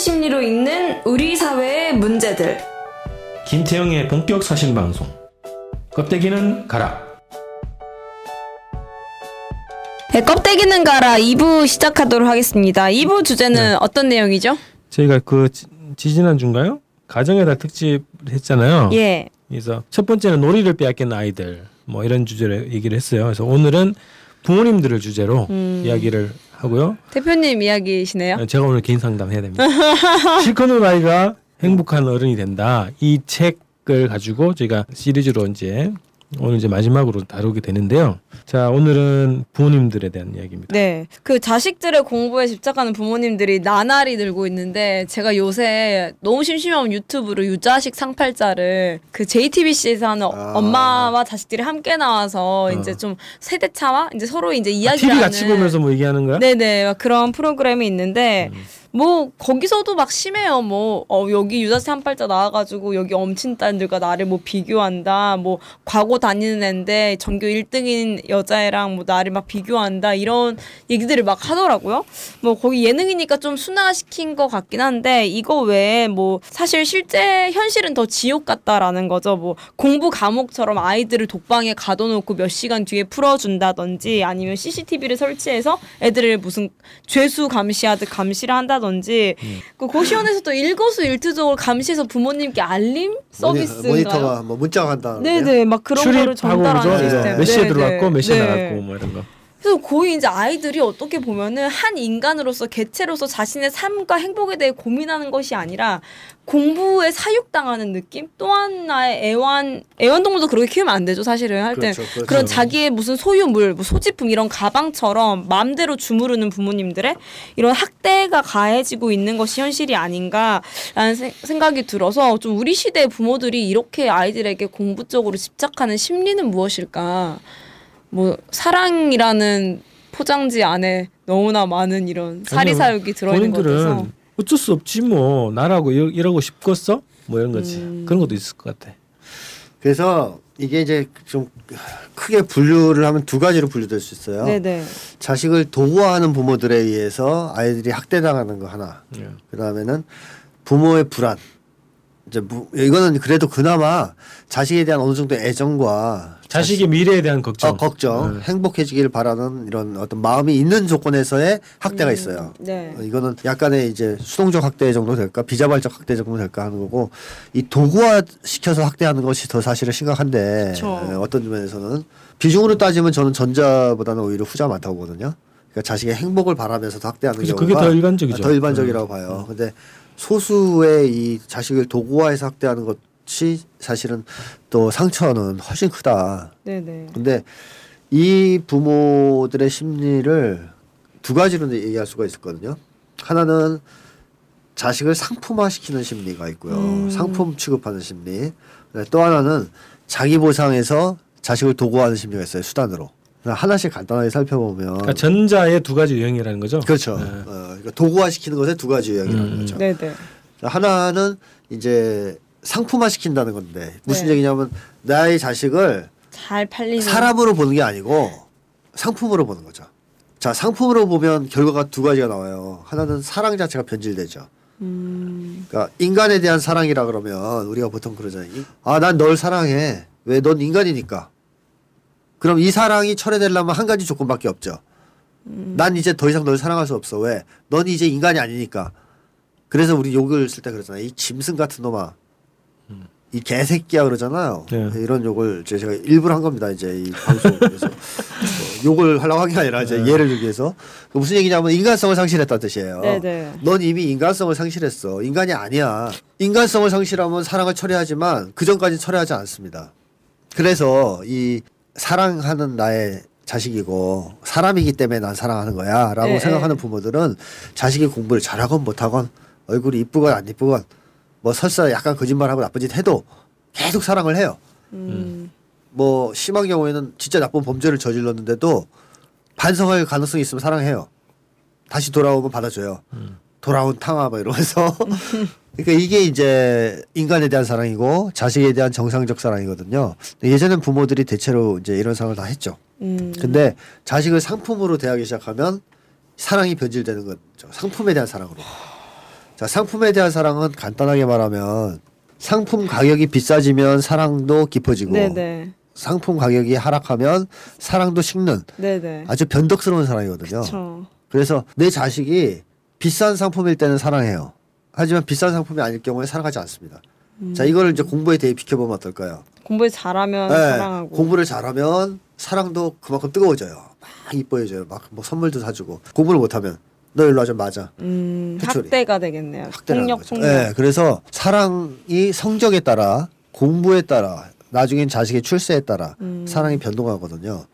심리로 읽는 우리 사회의 문제들. 김태영의 본격 사신 방송. 껍데기는 가라. 네, 껍데기는 가라 2부 시작하도록 하겠습니다. 2부 주제는 네. 어떤 내용이죠? 저희가 그 지- 지지난 주인가요? 가정의 달 특집 했잖아요. 예. 그래서 첫 번째는 놀이를 빼앗긴 아이들 뭐 이런 주제로 얘기를 했어요. 그래서 오늘은 부모님들을 주제로 음. 이야기를 하고요. 대표님 이야기시네요. 제가 오늘 개인 상담 해야 됩니다. 실컷는 아이가 행복한 어른이 된다. 이 책을 가지고 저희가 시리즈로 이제 오늘 이제 마지막으로 다루게 되는데요. 자, 오늘은 부모님들에 대한 이야기입니다. 네. 그 자식들의 공부에 집착하는 부모님들이 나날이 늘고 있는데 제가 요새 너무 심심하면 유튜브로 유자식 상팔자를 그 JTBC에서 하는 아. 엄마와 자식들이 함께 나와서 어. 이제 좀 세대 차와 이제 서로 이제 아, 이야기를 TV 하는 같이 보면서 뭐 얘기하는 거야? 네네 막 그런 프로그램이 있는데 음. 뭐 거기서도 막 심해요. 뭐 어, 여기 유자식 한팔자 나와가지고 여기 엄친 딸들과 나를 뭐 비교한다. 뭐 과고 다니는 애인데 전교 1등인 여자애랑 뭐 나를 막 비교한다. 이런 얘기들을 막 하더라고요. 뭐 거기 예능이니까 좀 순화시킨 것 같긴 한데 이거 외에 뭐 사실 실제 현실은 더 지옥 같다라는 거죠. 뭐 공부 과목처럼 아이들을 독방에 가둬놓고 몇 시간 뒤에 풀어준다든지 아니면 CCTV를 설치해서 애들을 무슨 죄수 감시하듯 감시를 한다 든지 그 고시원에서 또 일거수일투족을 감시해서 부모님께 알림 서비스인가요? 모니터가 뭐 문자가 간다. 네네 막 그런 거를 전달하는? 시스템. 몇 시에 네네. 들어왔고 몇 시에 네. 나갔고 뭐 이런 거. 그래서 거의 이제 아이들이 어떻게 보면은 한 인간으로서 개체로서 자신의 삶과 행복에 대해 고민하는 것이 아니라 공부에 사육당하는 느낌? 또 하나의 애완 애완동물도 그렇게 키우면 안 되죠 사실은 할때 그렇죠, 그렇죠. 그런 자기의 무슨 소유물, 뭐 소지품 이런 가방처럼 마음대로 주무르는 부모님들의 이런 학대가 가해지고 있는 것이 현실이 아닌가라는 세- 생각이 들어서 좀 우리 시대의 부모들이 이렇게 아이들에게 공부 쪽으로 집착하는 심리는 무엇일까? 뭐 사랑이라는 포장지 안에 너무나 많은 이런 사리사욕이 들어있는 것 같아서 어쩔 수 없지 뭐 나라고 이러- 이러고 싶겠어? 뭐 이런 거지. 음. 그런 것도 있을 것 같아. 그래서 이게 이제 좀 크게 분류를 하면 두 가지로 분류될 수 있어요. 네네 자식을 도구화하는 부모들에 의해서 아이들이 학대당하는 거 하나. 예. 그 다음에는 부모의 불안. 이제 무, 이거는 그래도 그나마 자식에 대한 어느 정도 애정과 자식의 미래에 대한 걱정. 어, 걱정, 네. 행복해지기를 바라는 이런 어떤 마음이 있는 조건에서의 학대가 있어요. 네. 어, 이거는 약간의 이제 수동적 학대 정도 될까, 비자발적 학대 정도 될까 하는 거고, 이 도구화 시켜서 학대하는 것이 더 사실은 심각한데. 예, 어떤 면에서는 비중으로 따지면 저는 전자보다는 오히려 후자 가 많다고 보거든요. 그러니까 자식의 행복을 바라면서도 학대하는 그죠, 경우가 그게 더 일반적이죠. 음. 더 일반적이라고 봐요. 근데 소수의 이 자식을 도구화해서 학대하는 것이 사실은 또 상처는 훨씬 크다. 네네 근데 이 부모들의 심리를 두 가지로 얘기할 수가 있었거든요. 하나는 자식을 상품화시키는 심리가 있고요. 음. 상품 취급하는 심리. 네, 또 하나는 자기 보상에서 자식을 도구화하는 심리가 있어요. 수단으로. 하나씩 간단하게 살펴보면 그러니까 전자의 두 가지 유형이라는 거죠. 그렇죠. 네. 어, 그러니까 도구화시키는 것의 두 가지 유형이라는 음. 거죠. 네네 하나는 이제 상품화시킨다는 건데 무슨 네. 얘기냐면 나의 자식을 잘 팔리는 사람으로 보는 게 아니고 상품으로 보는 거죠. 자, 상품으로 보면 결과가 두 가지가 나와요. 하나는 사랑 자체가 변질되죠. 음, 그러니까 인간에 대한 사랑이라 그러면 우리가 보통 그러잖아요. 아, 난 널 사랑해. 왜? 넌 인간이니까. 그럼 이 사랑이 철회되려면 한 가지 조건밖에 없죠. 난 이제 더 이상 널 사랑할 수 없어. 왜? 넌 이제 인간이 아니니까. 그래서 우리 욕을 쓸 때 그러잖아요. 이 짐승 같은 놈아. 이 개새끼야 그러잖아요. 네. 이런 욕을 이제 제가 일부러 한 겁니다. 이제 이 방송에서 어, 욕을 하려고 한 게 아니라 이제 예를 들기 위해서 그 무슨 얘기냐면 인간성을 상실했다는 뜻이에요. 네네. 넌 이미 인간성을 상실했어. 인간이 아니야. 인간성을 상실하면 사랑을 철회하지만 그 전까지 철회하지 않습니다. 그래서 이 사랑하는 나의 자식이고 사람이기 때문에 난 사랑하는 거야라고 네, 생각하는 네. 부모들은 자식이 공부를 잘하건 못하건 얼굴이 이쁘건 안 이쁘건 뭐 설사 약간 거짓말하고 나쁜 짓 해도 계속 사랑을 해요. 음, 뭐 심한 경우에는 진짜 나쁜 범죄를 저질렀는데도 반성할 가능성이 있으면 사랑해요. 다시 돌아오면 받아줘요. 돌아온 탕아 뭐 이러면서 그러니까 이게 이제 인간에 대한 사랑이고 자식에 대한 정상적 사랑이거든요. 예전엔 부모들이 대체로 이제 이런 사랑을 다 했죠. 음. 근데 자식을 상품으로 대하기 시작하면 사랑이 변질되는 거죠. 상품에 대한 사랑으로. 자, 상품에 대한 사랑은 간단하게 말하면 상품 가격이 비싸지면 사랑도 깊어지고 네네. 상품 가격이 하락하면 사랑도 식는 네네. 아주 변덕스러운 사랑이거든요. 그렇죠. 그래서 내 자식이 비싼 상품일 때는 사랑해요. 하지만 비싼 상품이 아닐 경우에 사랑하지 않습니다. 자, 이거를 이제 공부에 대해 비켜보면 어떨까요? 공부 잘하면 네, 사랑하고. 공부를 잘하면 사랑도 그만큼 뜨거워져요. 막 이뻐해져요. 막 뭐 선물도 사주고. 공부를 못하면 너 일로 와좀 맞아. 음. 학대가 되겠네요. 학대라는 폭력 거죠. 폭력. 네, 그래서 사랑이 성적에 따라 공부에 따라 나중엔 자식의 출세에 따라 음. 사랑이 변동하거든요.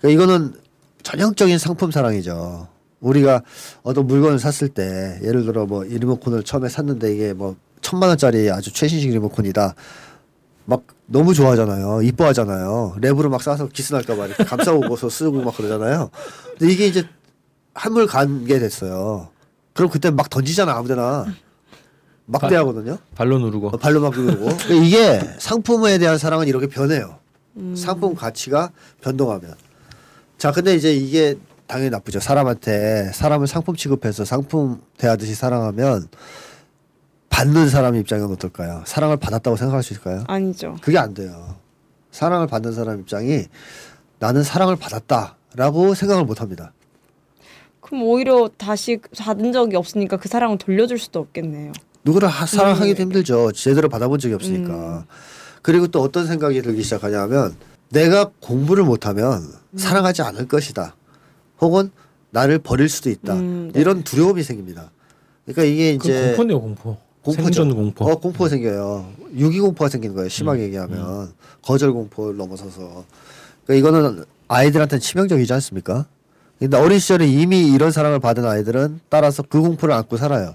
그러니까 이거는 전형적인 상품 사랑이죠. 우리가 어떤 물건을 샀을 때 예를 들어 뭐이 리모컨을 처음에 샀는데 이게 뭐 천만 원짜리 아주 최신식 리모컨이다. 막 너무 좋아하잖아요. 이뻐하잖아요. 랩으로 막 싸서 기스날까봐 이렇게 감싸고서 쓰고 막 그러잖아요. 근데 이게 이제 한물 간게 됐어요. 그럼 그때 막 던지잖아 아무데나 막 대하거든요. 발로 누르고 어, 발로 막 누르고 그러니까 이게 상품에 대한 사랑은 이렇게 변해요. 상품 가치가 변동하면 자 근데 이제 이게 당연히 나쁘죠. 사람한테 사람을 상품 취급해서 상품 대하듯이 사랑하면 받는 사람 입장은 어떨까요? 사랑을 받았다고 생각할 수 있을까요? 아니죠. 그게 안 돼요. 사랑을 받는 사람 입장이 나는 사랑을 받았다라고 생각을 못 합니다. 그럼 오히려 다시 받은 적이 없으니까 그 사랑을 돌려줄 수도 없겠네요. 누구를 하- 사랑하기도 힘들죠. 제대로 받아본 적이 없으니까. 음. 그리고 또 어떤 생각이 들기 시작하냐면 내가 공부를 못하면 음. 사랑하지 않을 것이다. 혹은 나를 버릴 수도 있다. 음, 네. 이런 두려움이 생깁니다. 그러니까 이게 그 이제 공포네요 공포. 공포죠. 생존 공포. 어, 공포가 생겨요. 유기 공포가 생기는 거예요. 심하게 음. 얘기하면 거절 공포를 넘어서서. 그러니까 이거는 아이들한테는 치명적이지 않습니까? 근데 어린 시절에 이미 이런 사랑을 받은 아이들은 따라서 그 공포를 안고 살아요.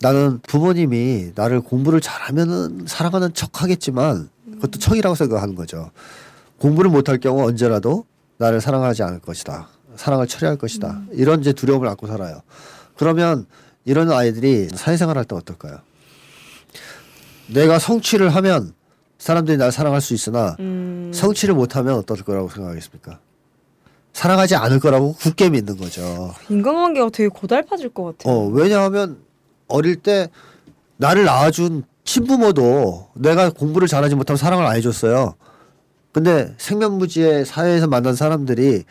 나는 부모님이 나를 공부를 잘하면은 사랑하는 척 하겠지만 그것도 척이라고 생각하는 거죠. 공부를 못할 경우 언제라도 나를 사랑하지 않을 것이다. 사랑을 처리할 것이다. 이런 이제 두려움을 안고 살아요. 그러면 이런 아이들이 사회생활 할 때 어떨까요? 내가 성취를 하면 사람들이 날 사랑할 수 있으나 음, 성취를 못하면 어떨 거라고 생각하겠습니까? 사랑하지 않을 거라고 굳게 믿는 거죠. 인간관계가 되게 고달파질 것 같아요. 어, 왜냐하면 어릴 때 나를 낳아준 친부모도 내가 공부를 잘하지 못하면 사랑을 안 해줬어요. 근데 생면무지의 사회에서 만난 사람들이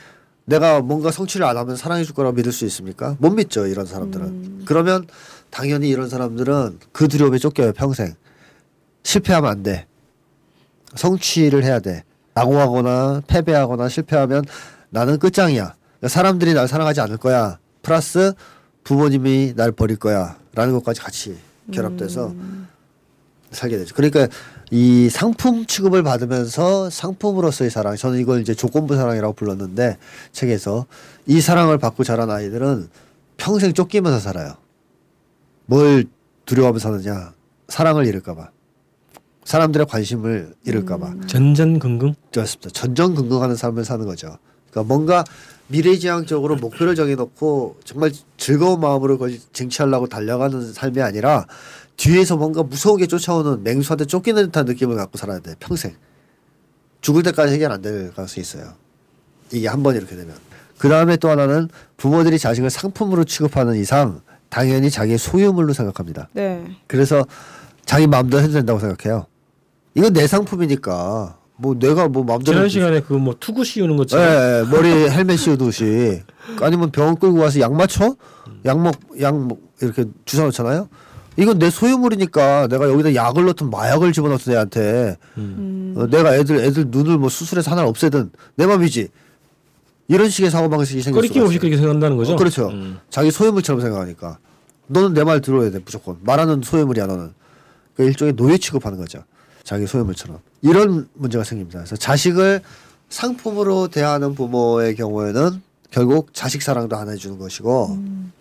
내가 뭔가 성취를 안 하면 사랑해 줄 거라고 믿을 수 있습니까? 못 믿죠, 이런 사람들은. 그러면 당연히 이런 사람들은 그 두려움에 쫓겨요, 평생. 실패하면 안 돼. 성취를 해야 돼. 낙오하거나 패배하거나 실패하면 나는 끝장이야. 사람들이 날 사랑하지 않을 거야. 플러스 부모님이 날 버릴 거야. 라는 것까지 같이 결합돼서 살게 되죠. 그러니까 이 상품 취급을 받으면서 상품으로서의 사랑, 저는 이걸 이제 조건부 사랑이라고 불렀는데 책에서 이 사랑을 받고 자란 아이들은 평생 쫓기면서 살아요. 뭘 두려워하면서 사느냐? 사랑을 잃을까봐. 사람들의 관심을 잃을까봐. 전전긍긍. 그렇습니다. 전전긍긍하는 삶을 사는 거죠. 그러니까 뭔가 미래지향적으로 목표를 정해놓고 정말 즐거운 마음으로 그걸 쟁취하려고 달려가는 삶이 아니라 뒤에서 뭔가 무서운 게 쫓아오는 맹수한테 쫓기는 듯한 느낌을 갖고 살아야 돼 평생 죽을 때까지 해결 안 될 가능성이 있어요. 이게 한 번 이렇게 되면 그 다음에 또 하나는 부모들이 자식을 상품으로 취급하는 이상 당연히 자기의 소유물로 생각합니다. 네. 그래서 자기 마음대로 해도 된다고 생각해요. 이건 내 상품이니까 뭐 내가 뭐 마음대로 지난 시간에 그 뭐 투구 씌우는 것처럼 예, 예, 머리 헬멧 씌우듯이 아니면 병원 끌고 가서 약 맞춰 약 먹 약 먹 이렇게 주사 놓잖아요. 이건 내 소유물이니까 내가 여기다 약을 넣든 마약을 집어넣든 애한테 음, 어, 내가 애들 애들 눈을 뭐 수술해서 하나를 없애든 내 맘이지. 이런 식의 사고 방식이 생길 수가 없이 있어요. 그렇게 생각한다는 거죠. 어, 그렇죠. 음. 자기 소유물처럼 생각하니까 너는 내 말 들어야 돼 무조건 말하는 소유물이야 너는 그 일종의 노예 취급하는 거죠 자기 소유물처럼 이런 문제가 생깁니다 그래서 자식을 상품으로 대하는 부모의 경우에는 결국 자식 사랑도 안 해주는 것이고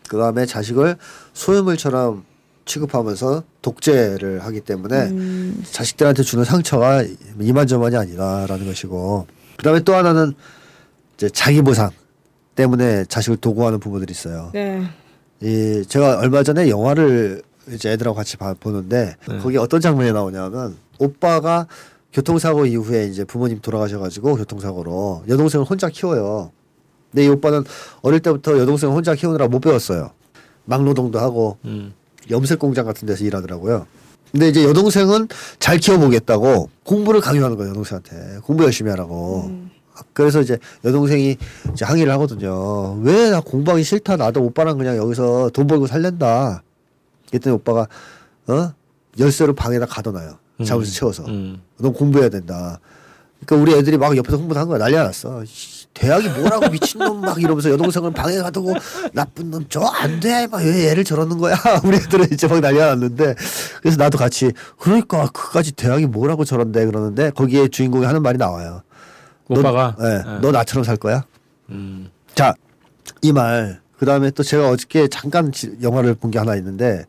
그 다음에 자식을 소유물처럼 취급하면서 독재를 하기 때문에 음, 자식들한테 주는 상처가 이만저만이 아니다라는 것이고 그다음에 또 하나는 이제 자기 보상 때문에 자식을 도구하는 부모들이 있어요. 네. 이 제가 얼마 전에 영화를 이제 애들하고 같이 봐, 보는데 네. 거기 어떤 장면이 나오냐면 오빠가 교통사고 이후에 이제 부모님 돌아가셔가지고 교통사고로 여동생을 혼자 키워요. 근데 이 오빠는 어릴 때부터 여동생을 혼자 키우느라 못 배웠어요. 막노동도 하고 음. 염색 공장 같은 데서 일하더라고요. 근데 이제 여동생은 잘 키워보겠다고 공부를 강요하는 거예요 여동생한테 공부 열심히 하라고. 그래서 이제 여동생이 이제 항의를 하거든요. 왜 나 공부하기 싫다. 나도 오빠랑 그냥 여기서 돈 벌고 살랜다. 그랬더니 오빠가 어 열쇠를 방에다 가둬놔요. 자물쇠 채워서. 음. 넌 공부해야 된다. 그러니까 우리 애들이 막 옆에서 홍보한 거야. 난리가 났어. 씨, 대학이 뭐라고 미친놈 막 이러면서 여동생을 방에 가두고 나쁜 놈 저 안 돼. 막 왜 애를 저러는 거야. 우리 애들은 이제 막 난리가 났는데 그래서 나도 같이 그러니까 그까지 대학이 뭐라고 저런데 그러는데 거기에 주인공이 하는 말이 나와요. 오빠가 너, 예, 예. 너 나처럼 살 거야? 음. 자, 이 말. 그 다음에 또 제가 어저께 잠깐 지- 영화를 본 게 하나 있는데,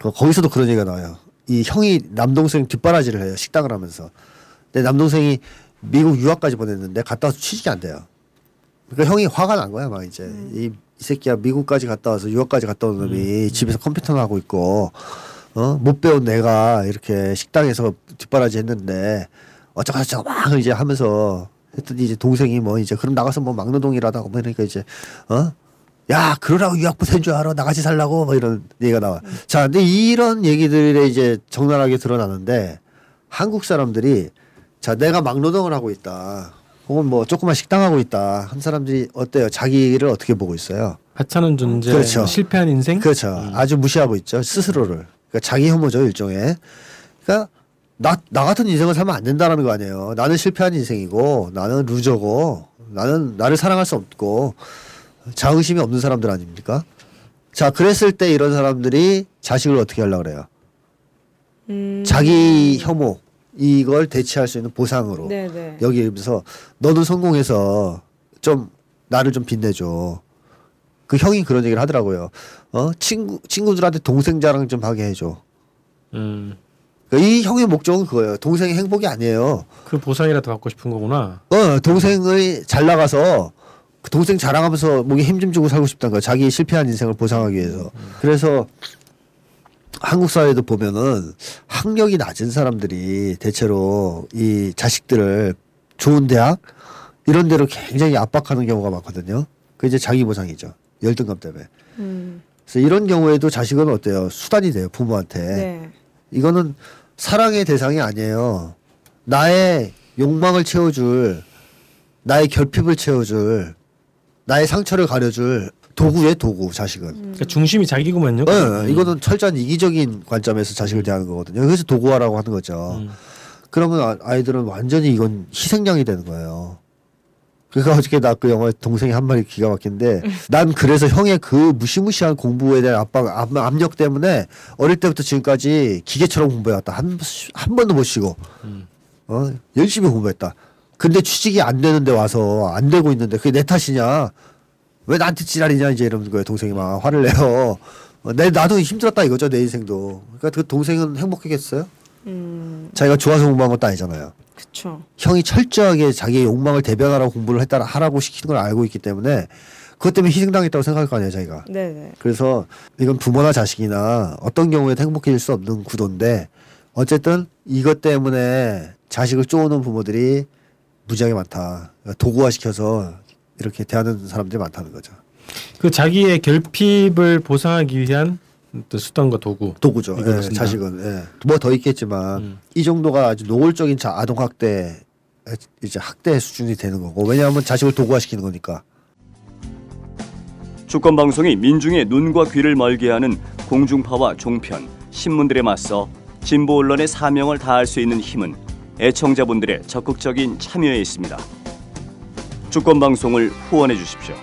그 거기서도 그런 얘기가 나와요. 이 형이 남동생 뒷바라지를 해요. 식당을 하면서. 근데 남동생이 미국 유학까지 보냈는데 갔다 와서 취직이 안 돼요. 그러니까 형이 화가 난 거야, 막 이제. 이, 이 새끼야 미국까지 갔다 와서 유학까지 갔다 온 놈이 집에서 컴퓨터나 하고 있고, 어? 못 배운 내가 이렇게 식당에서 뒷바라지 했는데, 어쩌고저쩌고 막 이제 하면서 했더니 이제 동생이 뭐 이제 그럼 나가서 뭐 막노동이라다고 뭐 이러니까 이제, 어? 야, 그러라고 유학 보낸 줄 알아? 나같이 살라고? 뭐 이런 얘기가 나와. 자, 근데 이런 얘기들이 이제 적나라하게 드러나는데 한국 사람들이 자, 내가 막노동을 하고 있다. 혹은 뭐 조그만 식당 하고 있다. 한 사람들이 어때요? 자기를 어떻게 보고 있어요? 하찮은 존재, 그렇죠. 뭐 실패한 인생. 그렇죠. 아주 무시하고 있죠. 스스로를. 그러니까 자기 혐오죠, 일종의. 그러니까 나, 나 같은 인생을 살면 안 된다라는 거 아니에요. 나는 실패한 인생이고, 나는 루저고, 나는 나를 사랑할 수 없고, 자긍심이 없는 사람들 아닙니까? 자, 그랬을 때 이런 사람들이 자식을 어떻게 하려고 그래요? 음. 자기 혐오, 이걸 대체할 수 있는 보상으로. 네네. 여기면서 너는 성공해서 좀 나를 좀 빛내줘. 그 형이 그런 얘기를 하더라고요. 어 친구 친구들한테 동생 자랑 좀 하게 해줘. 음. 그러니까 이 형의 목적은 그거예요. 동생의 행복이 아니에요. 그 보상이라도 받고 싶은 거구나. 어 동생이 잘 나가서 그 동생 자랑하면서 목에 힘 좀 주고 살고 싶다는 거야. 자기 실패한 인생을 보상하기 위해서. 그래서 한국 사회도 보면은 학력이 낮은 사람들이 대체로 이 자식들을 좋은 대학 이런 데로 굉장히 압박하는 경우가 많거든요. 그 이제 자기 보상이죠. 열등감 때문에. 음. 그래서 이런 경우에도 자식은 어때요? 수단이 돼요 부모한테. 네. 이거는 사랑의 대상이 아니에요. 나의 욕망을 채워줄, 나의 결핍을 채워줄, 나의 상처를 가려줄 도구의 도구 자식은. 그러니까 중심이 자기구만요. 예, 이거는 철저한 이기적인 관점에서 자식을 대하는 거거든요. 그래서 도구화라고 하는 거죠. 음. 그러면 아- 아이들은 완전히 이건 희생양이 되는 거예요. 그러니까 어저께 나 그 영화에 동생이 한 말이 기가 막힌데 난 그래서 형의 그 무시무시한 공부에 대한 압박 압- 압력 때문에 어릴 때부터 지금까지 기계처럼 공부해왔다 한, 한 번도 못 쉬고 음. 어 열심히 공부했다 근데 취직이 안 되는데 와서 안 되고 있는데 그게 내 탓이냐 왜 나한테 지랄이냐 이제 이러는 거예요 동생이 막 화를 내요 어, 내 나도 힘들었다 이거죠 내 인생도 그러니까 그 동생은 행복했겠어요 음. 자기가 좋아서 공부한 것도 아니잖아요 그쵸. 형이 철저하게 자기의 욕망을 대변하라고 공부를 했다라 하라고 시키는 걸 알고 있기 때문에 그것 때문에 희생당했다고 생각할 거 아니에요 자기가 네네. 그래서 이건 부모나 자식이나 어떤 경우에도 행복해질 수 없는 구도인데 어쨌든 이것 때문에 자식을 쪼우는 부모들이 무지하게 많다 그러니까 도구화 시켜서 이렇게 대하는 사람들이 많다는 거죠 그 자기의 결핍을 보상하기 위한 또 수단과 도구. 도구죠 예. 자식은 뭐더 있겠지만 음. 이 정도가 아주 노골적인 자 아동 학대 이제 학대 수준이 되는 거고 왜냐하면 자식을 도구화 시키는 거니까 주권 방송이 민중의 눈과 귀를 멀게 하는 공중파와 종편, 신문들에 맞서 진보 언론의 사명을 다할 수 있는 힘은 애청자분들의 적극적인 참여에 있습니다. 주권 방송을 후원해 주십시오.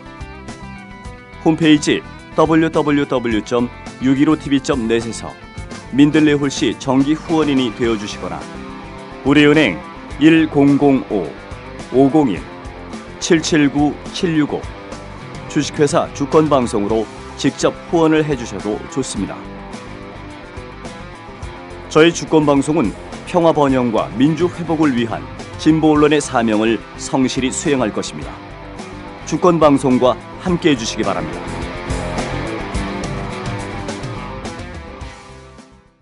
홈페이지 www.615tv.net에서 민들레 홀씨 정기 후원인이 되어 주시거나 우리은행 1005 501 779 765 주식회사 주권 방송으로 직접 후원을 해 주셔도 좋습니다. 저희 주권 방송은 평화 번영과 민주 회복을 위한 진보 언론의 사명을 성실히 수행할 것입니다. 주권 방송과 함께 해 주시기 바랍니다.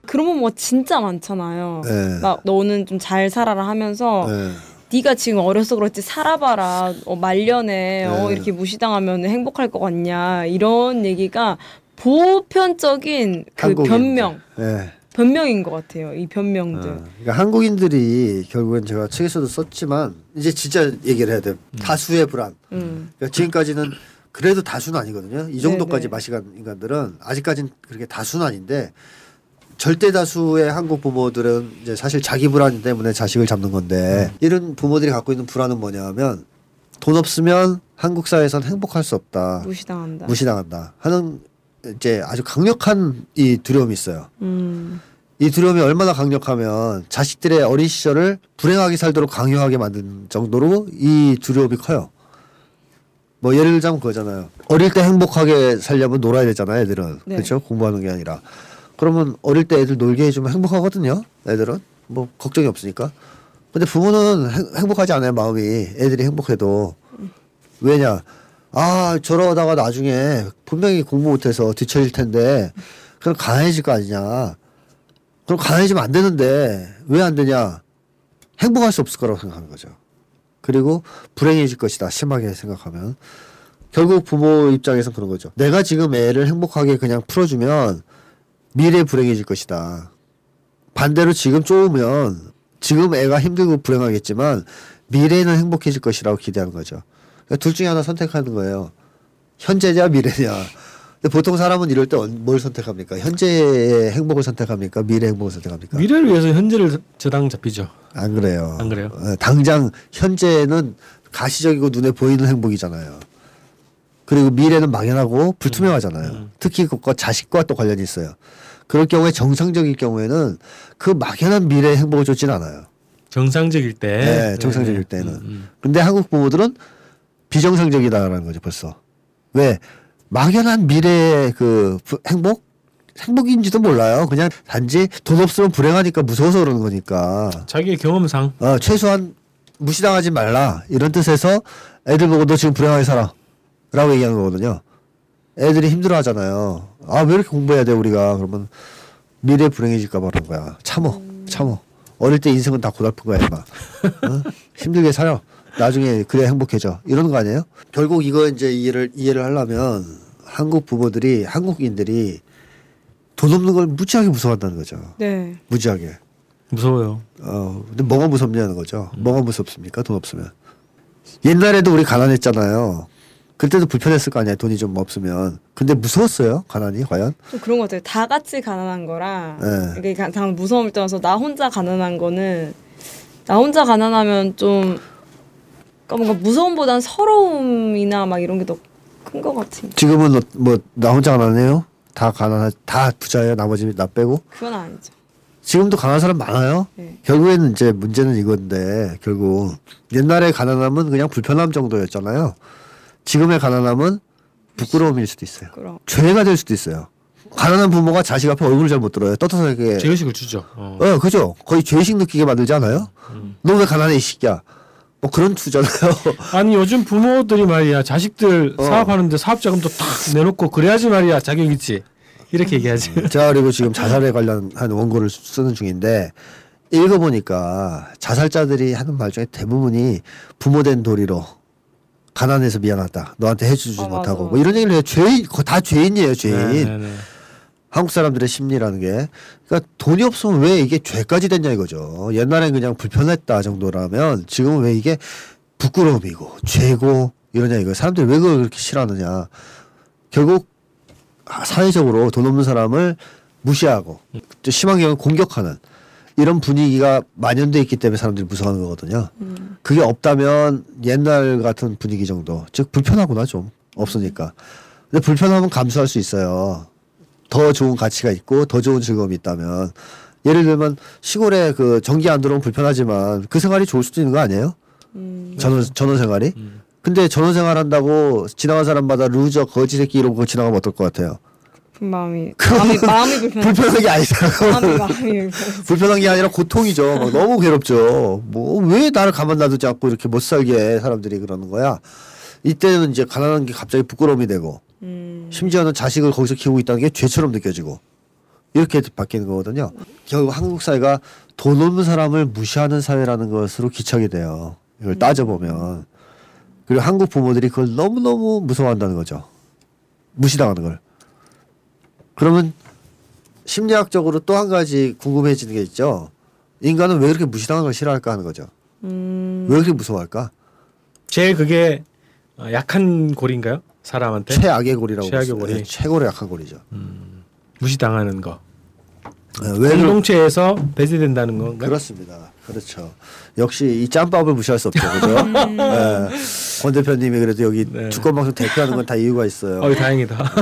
그러면 뭐 진짜 많잖아요. 네. 막 너는 좀 잘 살아라 하면서 네. 네가 지금 어려서 그렇지 살아봐라 어, 말년에 어, 네. 이렇게 무시당하면 행복할 것 같냐 이런 얘기가 보편적인 그 한국인들. 변명, 예. 변명인 것 같아요. 이 변명들. 어, 그러니까 한국인들이 결국엔 제가 책에서도 썼지만 이제 진짜 얘기를 해야 돼요. 다수의 불안. 음. 그러니까 지금까지는 그래도 다수는 아니거든요. 이 정도까지 네네. 마시간 인간들은 아직까지는 그렇게 다수는 아닌데 절대 다수의 한국 부모들은 이제 사실 자기 불안 때문에 자식을 잡는 건데 이런 부모들이 갖고 있는 불안은 뭐냐하면 돈 없으면 한국 사회에선 행복할 수 없다. 무시당한다. 무시당한다 하는 이제 아주 강력한 이 두려움이 있어요. 음. 이 두려움이 얼마나 강력하면 자식들의 어린 시절을 불행하게 살도록 강요하게 만든 정도로 이 두려움이 커요. 뭐 예를 들자면 그거잖아요. 어릴 때 행복하게 살려면 놀아야 되잖아요, 애들은. 네. 그렇죠? 공부하는 게 아니라. 그러면 어릴 때 애들 놀게 해주면 행복하거든요. 애들은 뭐 걱정이 없으니까. 근데 부모는 행, 행복하지 않아요, 마음이. 애들이 행복해도. 왜냐? 아, 저러다가 나중에 분명히 공부 못해서 뒤처질 텐데, 그럼 가난해질 거 아니냐. 그럼 가난해지면 안 되는데, 왜 안 되냐? 행복할 수 없을 거라고 생각하는 거죠. 그리고 불행해질 것이다. 심하게 생각하면. 결국 부모 입장에선 그런 거죠. 내가 지금 애를 행복하게 그냥 풀어주면 미래에 불행해질 것이다. 반대로 지금 쪼으면 지금 애가 힘들고 불행하겠지만 미래에는 행복해질 것이라고 기대하는 거죠. 그러니까 둘 중에 하나 선택하는 거예요. 현재냐 미래냐. 보통 사람은 이럴 때 뭘 선택합니까? 현재의 행복을 선택합니까? 미래 행복을 선택합니까? 미래를 위해서 현재를 저당 잡히죠. 안 그래요. 안 그래요? 어, 당장 현재는 가시적이고 눈에 보이는 행복이잖아요. 그리고 미래는 막연하고 불투명하잖아요. 음. 특히 그것과 자식과 또 관련이 있어요. 그럴 경우에 정상적일 경우에는 그 막연한 미래의 행복을 줬진 않아요. 정상적일 때. 네, 정상적일 네, 네. 때는. 음, 음. 근데 한국 부모들은 비정상적이다라는 거죠, 벌써. 왜? 막연한 미래의 그 부- 행복? 행복인지도 몰라요. 그냥 단지 돈 없으면 불행하니까 무서워서 그러는 거니까. 자기의 경험상 어, 최소한 무시당하지 말라. 이런 뜻에서 애들 보고 너 지금 불행하게 살아. 라고 얘기하는 거거든요. 애들이 힘들어 하잖아요. 아, 왜 이렇게 공부해야 돼, 우리가. 그러면 미래에 불행해질까봐 그런 거야. 참어. 참어. 어릴 때 인생은 다 고달픈 거야, 임마. 어? 힘들게 살아. 나중에 그래야 행복해져. 이러는 거 아니에요? 결국 이거 이제 이해를, 이해를 하려면 한국 부모들이, 한국인들이 돈 없는 걸 무지하게 무서워한다는 거죠. 네. 무지하게. 무서워요. 어, 근데 뭐가 무섭냐는 거죠. 뭐가 무섭습니까? 돈 없으면. 옛날에도 우리 가난했잖아요. 그때도 불편했을 거 아니야. 돈이 좀 없으면. 근데 무서웠어요. 가난이 과연? 좀 그런 것 같아요. 다 같이 가난한 거랑 네. 이게 가- 당 무서움을 떠나서 나 혼자 가난한 거는 나 혼자 가난하면 좀 그러니까 뭔가 무서움보단 서러움이나 막 이런 게 더 큰 것 같아요. 지금은 뭐 나 혼자 가난해요? 다 가난 다 부자예요. 나머지 나 빼고. 그건 아니죠. 지금도 가난한 사람 많아요. 네. 결국에는 이제 문제는 이건데 결국 옛날에 가난함은 그냥 불편함 정도였잖아요. 지금의 가난함은 부끄러움일 수도 있어요. 그럼 죄가 될 수도 있어요. 가난한 부모가 자식 앞에 얼굴을 잘 못 들어요. 떳떳하게. 제의식을 주죠. 어. 어, 그죠. 거의 죄의식 느끼게 만들지 않아요? 음. 너왜 가난해 이 새끼야. 뭐 그런 투잖아요. 아니 요즘 부모들이 말이야 자식들 어. 사업하는데 사업 자금도 탁 내놓고 그래야지 말이야 자격 있지 이렇게 얘기하지. 제가 그리고 지금 자살에 관련한 원고를 쓰는 중인데 읽어보니까 자살자들이 하는 말 중에 대부분이 부모된 도리로 가난해서 미안하다. 너한테 해주지 어, 못하고 맞아. 뭐 이런 얘기를 해요. 죄인 다 죄인이에요. 죄인. 네, 네, 네. 한국 사람들의 심리라는 게 그러니까 돈이 없으면 왜 이게 죄까지 됐냐 이거죠. 옛날엔 그냥 불편했다 정도라면 지금은 왜 이게 부끄러움이고 죄고 이러냐 이거. 사람들이 왜 그걸 그렇게 싫어하느냐. 결국 사회적으로 돈 없는 사람을 무시하고 또 심한 경우는 공격하는 이런 분위기가 만연돼 있기 때문에 사람들이 무서워하는 거거든요. 그게 없다면 옛날 같은 분위기 정도 즉 불편하구나 좀 없으니까. 근데 불편함은 감수할 수 있어요. 더 좋은 가치가 있고 더 좋은 즐거움이 있다면 예를 들면 시골에 그 전기 안 들어오면 불편하지만 그 생활이 좋을 수도 있는 거 아니에요? 음, 전원 전원 생활이. 음. 근데 전원 생활 한다고 지나간 사람마다 loser 거지 새끼 이러고 지나가면 어떨 것 같아요? 그 마음이 마음이 마음이 불편. 불편한 게 아니잖아요. 마음이 마음이 불편. 불편한 게 아니라 고통이죠. 막 너무 괴롭죠. 뭐 왜 나를 가만 놔두지 않고 이렇게 못 살게 해, 사람들이 그러는 거야. 이때는 이제 가난한 게 갑자기 부끄러움이 되고 음, 심지어는 자식을 거기서 키우고 있다는 게 죄처럼 느껴지고 이렇게 바뀌는 거거든요. 결국 한국 사회가 돈 없는 사람을 무시하는 사회라는 것으로 기착이 돼요. 이걸 따져보면. 그리고 한국 부모들이 그걸 너무너무 무서워한다는 거죠. 무시당하는 걸. 그러면 심리학적으로 또 한 가지 궁금해지는 게 있죠. 인간은 왜 그렇게 무시당하는 걸 싫어할까 하는 거죠. 음. 왜 그렇게 무서워할까? 제일 그게 어, 약한 골인가요? 사람한테 최악의 고리라고 최악의 고리. 예, 최고로 약한 고리죠. 무시당하는 거. 예, 왜 공동체에서 배제된다는 건가요? 그렇습니다. 그렇죠. 역시 이 짬밥을 무시할 수 없죠, 그죠? 예. 권 대표님이 그래도 여기 네. 주권 방송 대표하는 건 다 이유가 있어요. 어, 다행이다.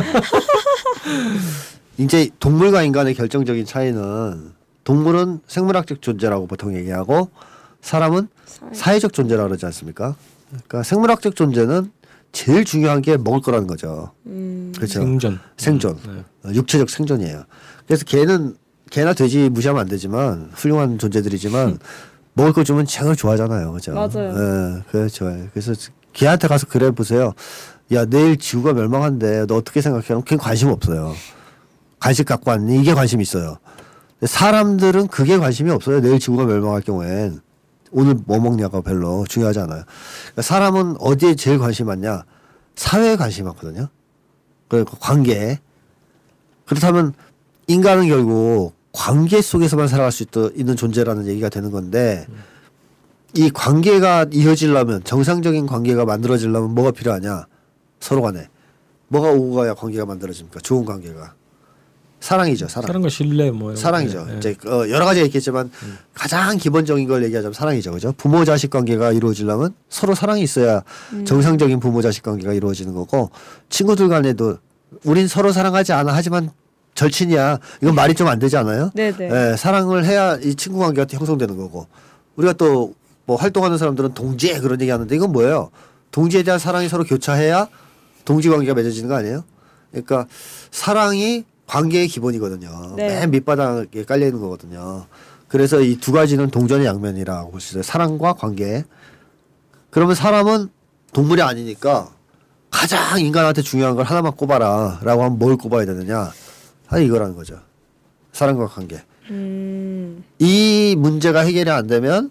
이제 동물과 인간의 결정적인 차이는 동물은 생물학적 존재라고 보통 얘기하고 사람은 사회적 존재라고 그러지 않습니까? 그러니까 생물학적 존재는 제일 중요한 게 먹을 거라는 거죠. 음. 그렇죠. 생존. 생존. 네. 어, 육체적 생존이에요. 그래서 개는 개나 돼지 무시하면 안 되지만 훌륭한 존재들이지만 먹을 거 주면 쟁을 좋아하잖아요. 그죠? 맞아요. 예, 그래 좋아요. 그래서 개한테 가서 그래 보세요. 야, 내일 지구가 멸망한데 너 어떻게 생각해? 그럼 걔 관심 없어요. 간식 갖고 왔니? 이게 관심 있어요. 사람들은 그게 관심이 없어요. 내일 지구가 멸망할 경우엔 오늘 뭐 먹냐가 별로 중요하지 않아요. 그러니까 사람은 어디에 제일 관심 많냐? 사회에 관심이 많거든요. 그 관계. 그렇다면 인간은 결국 관계 속에서만 살아갈 수 있, 있는 존재라는 얘기가 되는 건데 이 관계가 이어지려면 정상적인 관계가 만들어지려면 뭐가 필요하냐? 서로 간에 뭐가 오고 가야 관계가 만들어집니까? 좋은 관계가 사랑이죠, 사랑. 사랑과 신뢰 뭐 사랑이죠. 거. 네. 이제 어, 여러 가지가 있겠지만 가장 기본적인 걸 얘기하자면 사랑이죠, 그죠? 부모 자식 관계가 이루어지려면 서로 사랑이 있어야 정상적인 부모 자식 관계가 이루어지는 거고 친구들 간에도 우린 서로 사랑하지 않아 하지만 절친이야. 이건 말이 좀 안 되지 않아요? 네네. 예, 사랑을 해야 이 친구 관계가 형성되는 거고 우리가 또 뭐 활동하는 사람들은 동지애 그런 얘기 하는데 이건 뭐예요? 동지에 대한 사랑이 서로 교차해야 동지 관계가 맺어지는 거 아니에요? 그러니까 사랑이 관계의 기본이거든요. 네. 맨 밑바닥에 깔려 있는 거거든요. 그래서 이 두 가지는 동전의 양면이라고 볼 수 있어요. 사랑과 관계. 그러면 사람은 동물이 아니니까 가장 인간한테 중요한 걸 하나만 꼽아라라고 하면 뭘 꼽아야 되느냐? 아 이거라는 거죠. 사랑과 관계. 음. 이 문제가 해결이 안 되면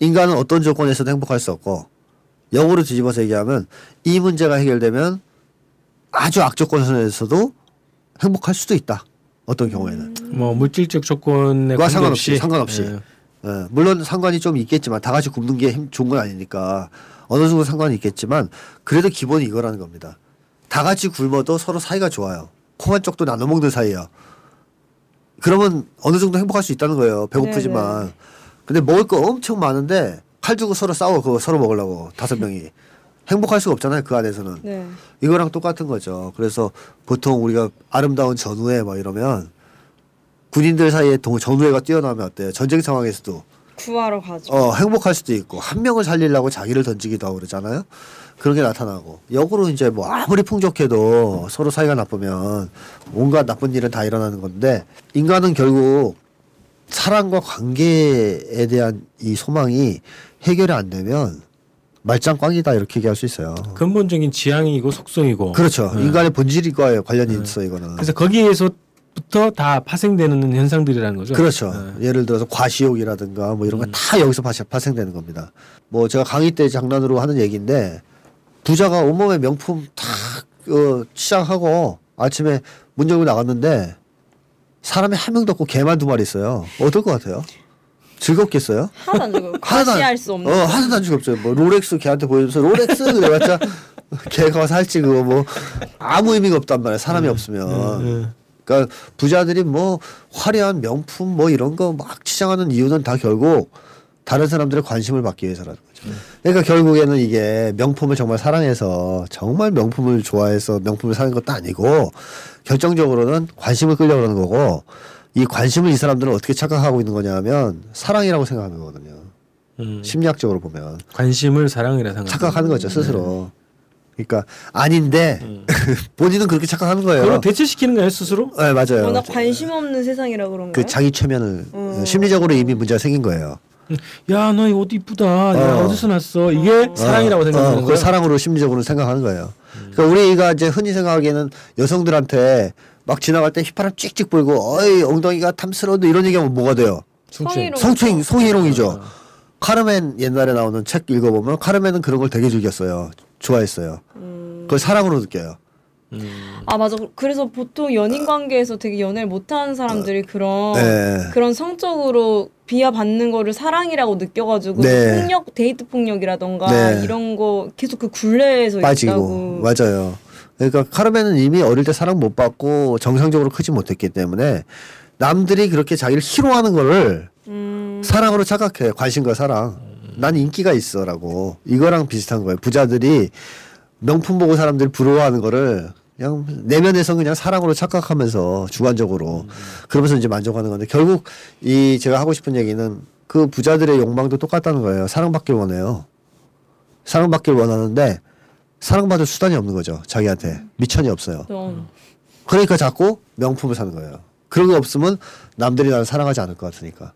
인간은 어떤 조건에서도 행복할 수 없고 역으로 뒤집어서 얘기하면 이 문제가 해결되면 아주 악조건에서도 행복할 수도 있다. 어떤 경우에는. 뭐 물질적 조건에 상관없이, 상관없이. 예. 예, 물론 상관이 좀 있겠지만 다 같이 굶는 게 힘- 좋은 건 아니니까 어느 정도 상관이 있겠지만 그래도 기본이 이거라는 겁니다. 다 같이 굶어도 서로 사이가 좋아요. 콩한 쪽도 나눠 먹는 사이예요. 그러면 어느 정도 행복할 수 있다는 거예요. 배고프지만. 네네. 근데 먹을 거 엄청 많은데 칼 두고 서로 싸워 그거 서로 먹으려고 다섯 명이 행복할 수가 없잖아요 그 안에서는. 네. 이거랑 똑같은 거죠. 그래서 보통 우리가 아름다운 전우회 막 이러면 군인들 사이에 동- 전우회가 뛰어나면 어때요? 전쟁 상황에서도 구하러 가죠. 어, 행복할 수도 있고 한 명을 살리려고 자기를 던지기도 하고 그러잖아요. 그런 게 나타나고 역으로 이제 뭐 아무리 풍족해도 서로 사이가 나쁘면 온갖 나쁜 일은 다 일어나는 건데 인간은 결국 사랑과 관계에 대한 이 소망이 해결이 안 되면 말짱꽝이다 이렇게 얘기할 수 있어요. 근본적인 지향이고 속성이고 그렇죠. 네. 인간의 본질과 관련이 있어 이거는. 그래서 거기에서부터 다 파생되는 현상들이라는 거죠. 그렇죠. 예. 예를 들어서 과시욕이라든가 뭐 이런 거다 여기서 파- 파생되는 겁니다. 뭐 제가 강의 때 장난으로 하는 얘기인데 부자가 온몸에 명품 다 어, 시작하고 아침에 문 열고 나갔는데 사람이 한 명도 없고 개만 두 마리 있어요. 어떨 것 같아요? 즐겁겠어요? 하나도 안 안- 과시할 수 없는. 어, 하나도 안 즐겁죠. 뭐 롤렉스 걔한테 보여주면서 롤렉스 그래봤자 걔가 살지 그거 뭐 아무 의미가 없단 말이야. 사람이 없으면. 예. 그러니까 부자들이 뭐 화려한 명품 뭐 이런 거 막 치장하는 이유는 다 결국 다른 사람들의 관심을 받기 위해서라는 거죠. 그러니까 결국에는 이게 명품을 정말 사랑해서 정말 명품을 좋아해서 명품을 사는 것도 아니고 결정적으로는 관심을 끌려고 그러는 거고 이 관심을 이 사람들은 어떻게 착각하고 있는 거냐면 사랑이라고 생각하는 거거든요. 음. 심리학적으로 보면 관심을 사랑이라 생각. 착각하는 거죠 스스로. 그러니까 아닌데 본인은 그렇게 착각하는 거예요. 그걸 대체시키는 거예요 스스로? 네 맞아요. 워낙 관심 없는 세상이라 그런가요? 그 자기 최면을 음. 심리적으로 이미 문제가 생긴 거예요. 야너이옷 이쁘다. 야 어. 어디서 났어? 이게 사랑이라고 어, 생각하는 어, 거예요. 그걸 사랑으로 심리적으로 생각하는 거예요. 그러니까 우리가 이제 흔히 생각하기에는 여성들한테 막 지나갈 때 휘파람 찍찍 불고 어이 엉덩이가 탐스러운데 이런 얘기하면 뭐가 돼요? 성추행. 성추행, 성희롱이죠. 카르멘 옛날에 나오는 책 읽어보면 카르멘은 그런 걸 되게 즐겼어요. 좋아했어요. 음. 그걸 사랑으로 느껴요. 음. 아 맞아. 그래서 보통 연인 관계에서 되게 연애를 못하는 사람들이 그런 네. 그런 성적으로 비하받는 거를 사랑이라고 느껴가지고 네. 폭력 데이트 폭력이라던가 네. 이런 거 계속 그 굴레에서 빠지고 있다고. 맞아요. 그러니까 카르멘은 이미 어릴 때 사랑 못 받고 정상적으로 크지 못했기 때문에 남들이 그렇게 자기를 희롱하는 거를 음, 사랑으로 착각해 관심과 사랑. 난 인기가 있어라고 이거랑 비슷한 거예요. 부자들이 명품 보고 사람들이 부러워하는 거를 그냥 내면에서 그냥 사랑으로 착각하면서 주관적으로 그러면서 이제 만족하는 건데 결국 이 제가 하고 싶은 얘기는 그 부자들의 욕망도 똑같다는 거예요. 사랑받길 원해요. 사랑받길 원하는데 사랑받을 수단이 없는 거죠. 자기한테 미천이 없어요. 좀 그러니까 자꾸 명품을 사는 거예요. 그런 거 없으면 남들이 나를 사랑하지 않을 것 같으니까.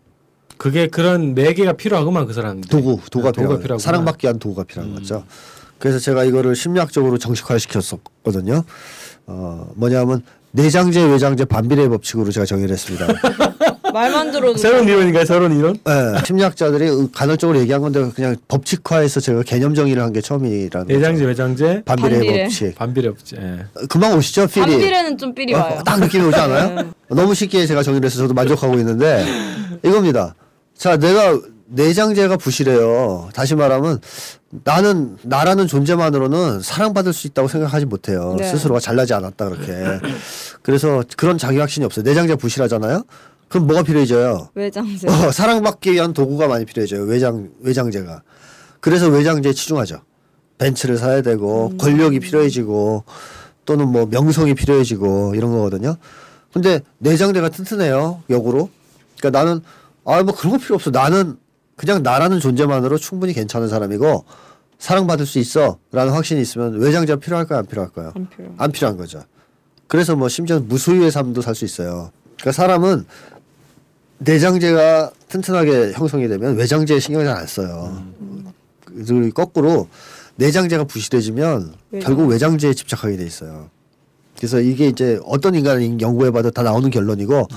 그게 그런 매개가 필요하구만 그 사람들. 도구, 도구가 아, 필요한 필요하구나. 사랑받기 위한 도구가 필요한 거죠. 그래서 제가 이거를 심리학적으로 정식화 시켰었거든요. 어, 뭐냐면 내장제, 외장제 반비례 법칙으로 제가 정의를 했습니다. 말만 들어도 새로운 이론인가요? 새로운 이론? 네, 심리학자들이 간헐적으로 얘기한 건데 그냥 법칙화해서 제가 개념 정의를 한 게 처음이라는 내장제, 거죠. 외장제, 반비례, 반비례. 법칙. 반비례 없지. 예. 금방 오시죠, 필이. 반비례는 좀 삘이 와요. 어, 딱 느낌이 오지 않아요? 네. 너무 쉽게 제가 정리를 해서 저도 만족하고 있는데 이겁니다. 자, 내가 내장제가 부실해요. 다시 말하면 나는 나라는 존재만으로는 사랑받을 수 있다고 생각하지 못해요. 네. 스스로가 잘나지 않았다 그렇게. 그래서 그런 자기 확신이 없어요. 내장제 부실하잖아요. 그럼 뭐가 필요해져요? 외장제. 어, 사랑받기 위한 도구가 많이 필요해져요. 외장 외장제가. 그래서 외장제에 치중하죠. 벤츠를 사야 되고 권력이 필요해지고 또는 뭐 명성이 필요해지고 이런 거거든요. 근데 내장제가 튼튼해요. 역으로. 그러니까 나는 아 뭐 그런 거 필요 없어. 나는 그냥 나라는 존재만으로 충분히 괜찮은 사람이고 사랑받을 수 있어라는 확신이 있으면 외장제가 필요할까요? 안 필요할까요? 안 필요. 안 필요한 거죠. 그래서 뭐 심지어 무소유의 삶도 살 수 있어요. 그러니까 사람은 내장제가 튼튼하게 형성이 되면 외장제에 신경을 잘안 써요. 그리고 거꾸로 내장제가 부실해지면 외장. 결국 외장제에 집착하게 돼 있어요. 그래서 이게 이제 어떤 인간을 연구해봐도 다 나오는 결론이고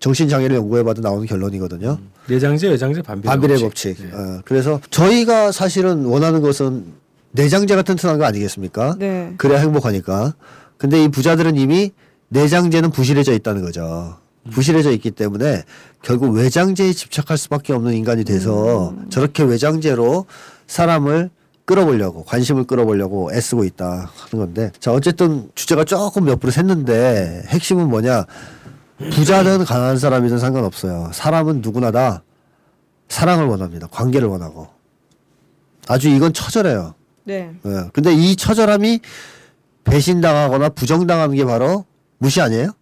정신장애를 연구해봐도 나오는 결론이거든요. 내장제, 외장제, 반비례, 반비례 법칙. 법칙. 예. 어, 그래서 저희가 사실은 원하는 것은 내장제가 튼튼한 거 아니겠습니까? 네. 그래야 행복하니까. 근데 이 부자들은 이미 내장제는 부실해져 있다는 거죠. 부실해져 있기 때문에 결국 외장제에 집착할 수밖에 없는 인간이 돼서 저렇게 외장제로 사람을 끌어보려고 관심을 끌어보려고 애쓰고 있다 하는 건데 자 어쨌든 주제가 조금 옆으로 샜는데 핵심은 뭐냐 부자든 가난한 사람이든 상관없어요 사람은 누구나 다 사랑을 원합니다 관계를 원하고 아주 이건 처절해요 네. 예. 근데 이 처절함이 배신당하거나 부정당하는 게 바로 무시 아니에요?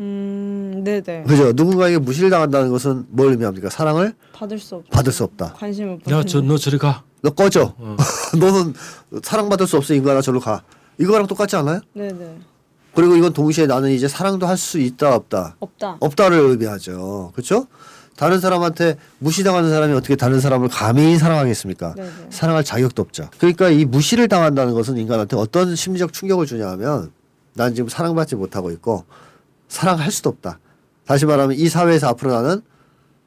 음, 네네. 그죠? 누군가에게 무시를 당한다는 것은 뭘 의미합니까? 사랑을 받을 수 없죠. 받을 수 없다. 관심을 못 야. 저, 너 저리 가. 너 꺼져. 너는 사랑받을 수 없어 인간아 저로 가. 이거랑 똑같지 않아요? 네네. 그리고 이건 동시에 나는 이제 사랑도 할 수 있다 없다. 없다. 없다를 의미하죠. 그렇죠? 다른 사람한테 무시당하는 사람이 어떻게 다른 사람을 감히 사랑하겠습니까? 네네. 사랑할 자격도 없죠. 그러니까 이 무시를 당한다는 것은 인간한테 어떤 심리적 충격을 주냐면 난 지금 사랑받지 못하고 있고 사랑할 수도 없다. 다시 말하면 이 사회에서 앞으로 나는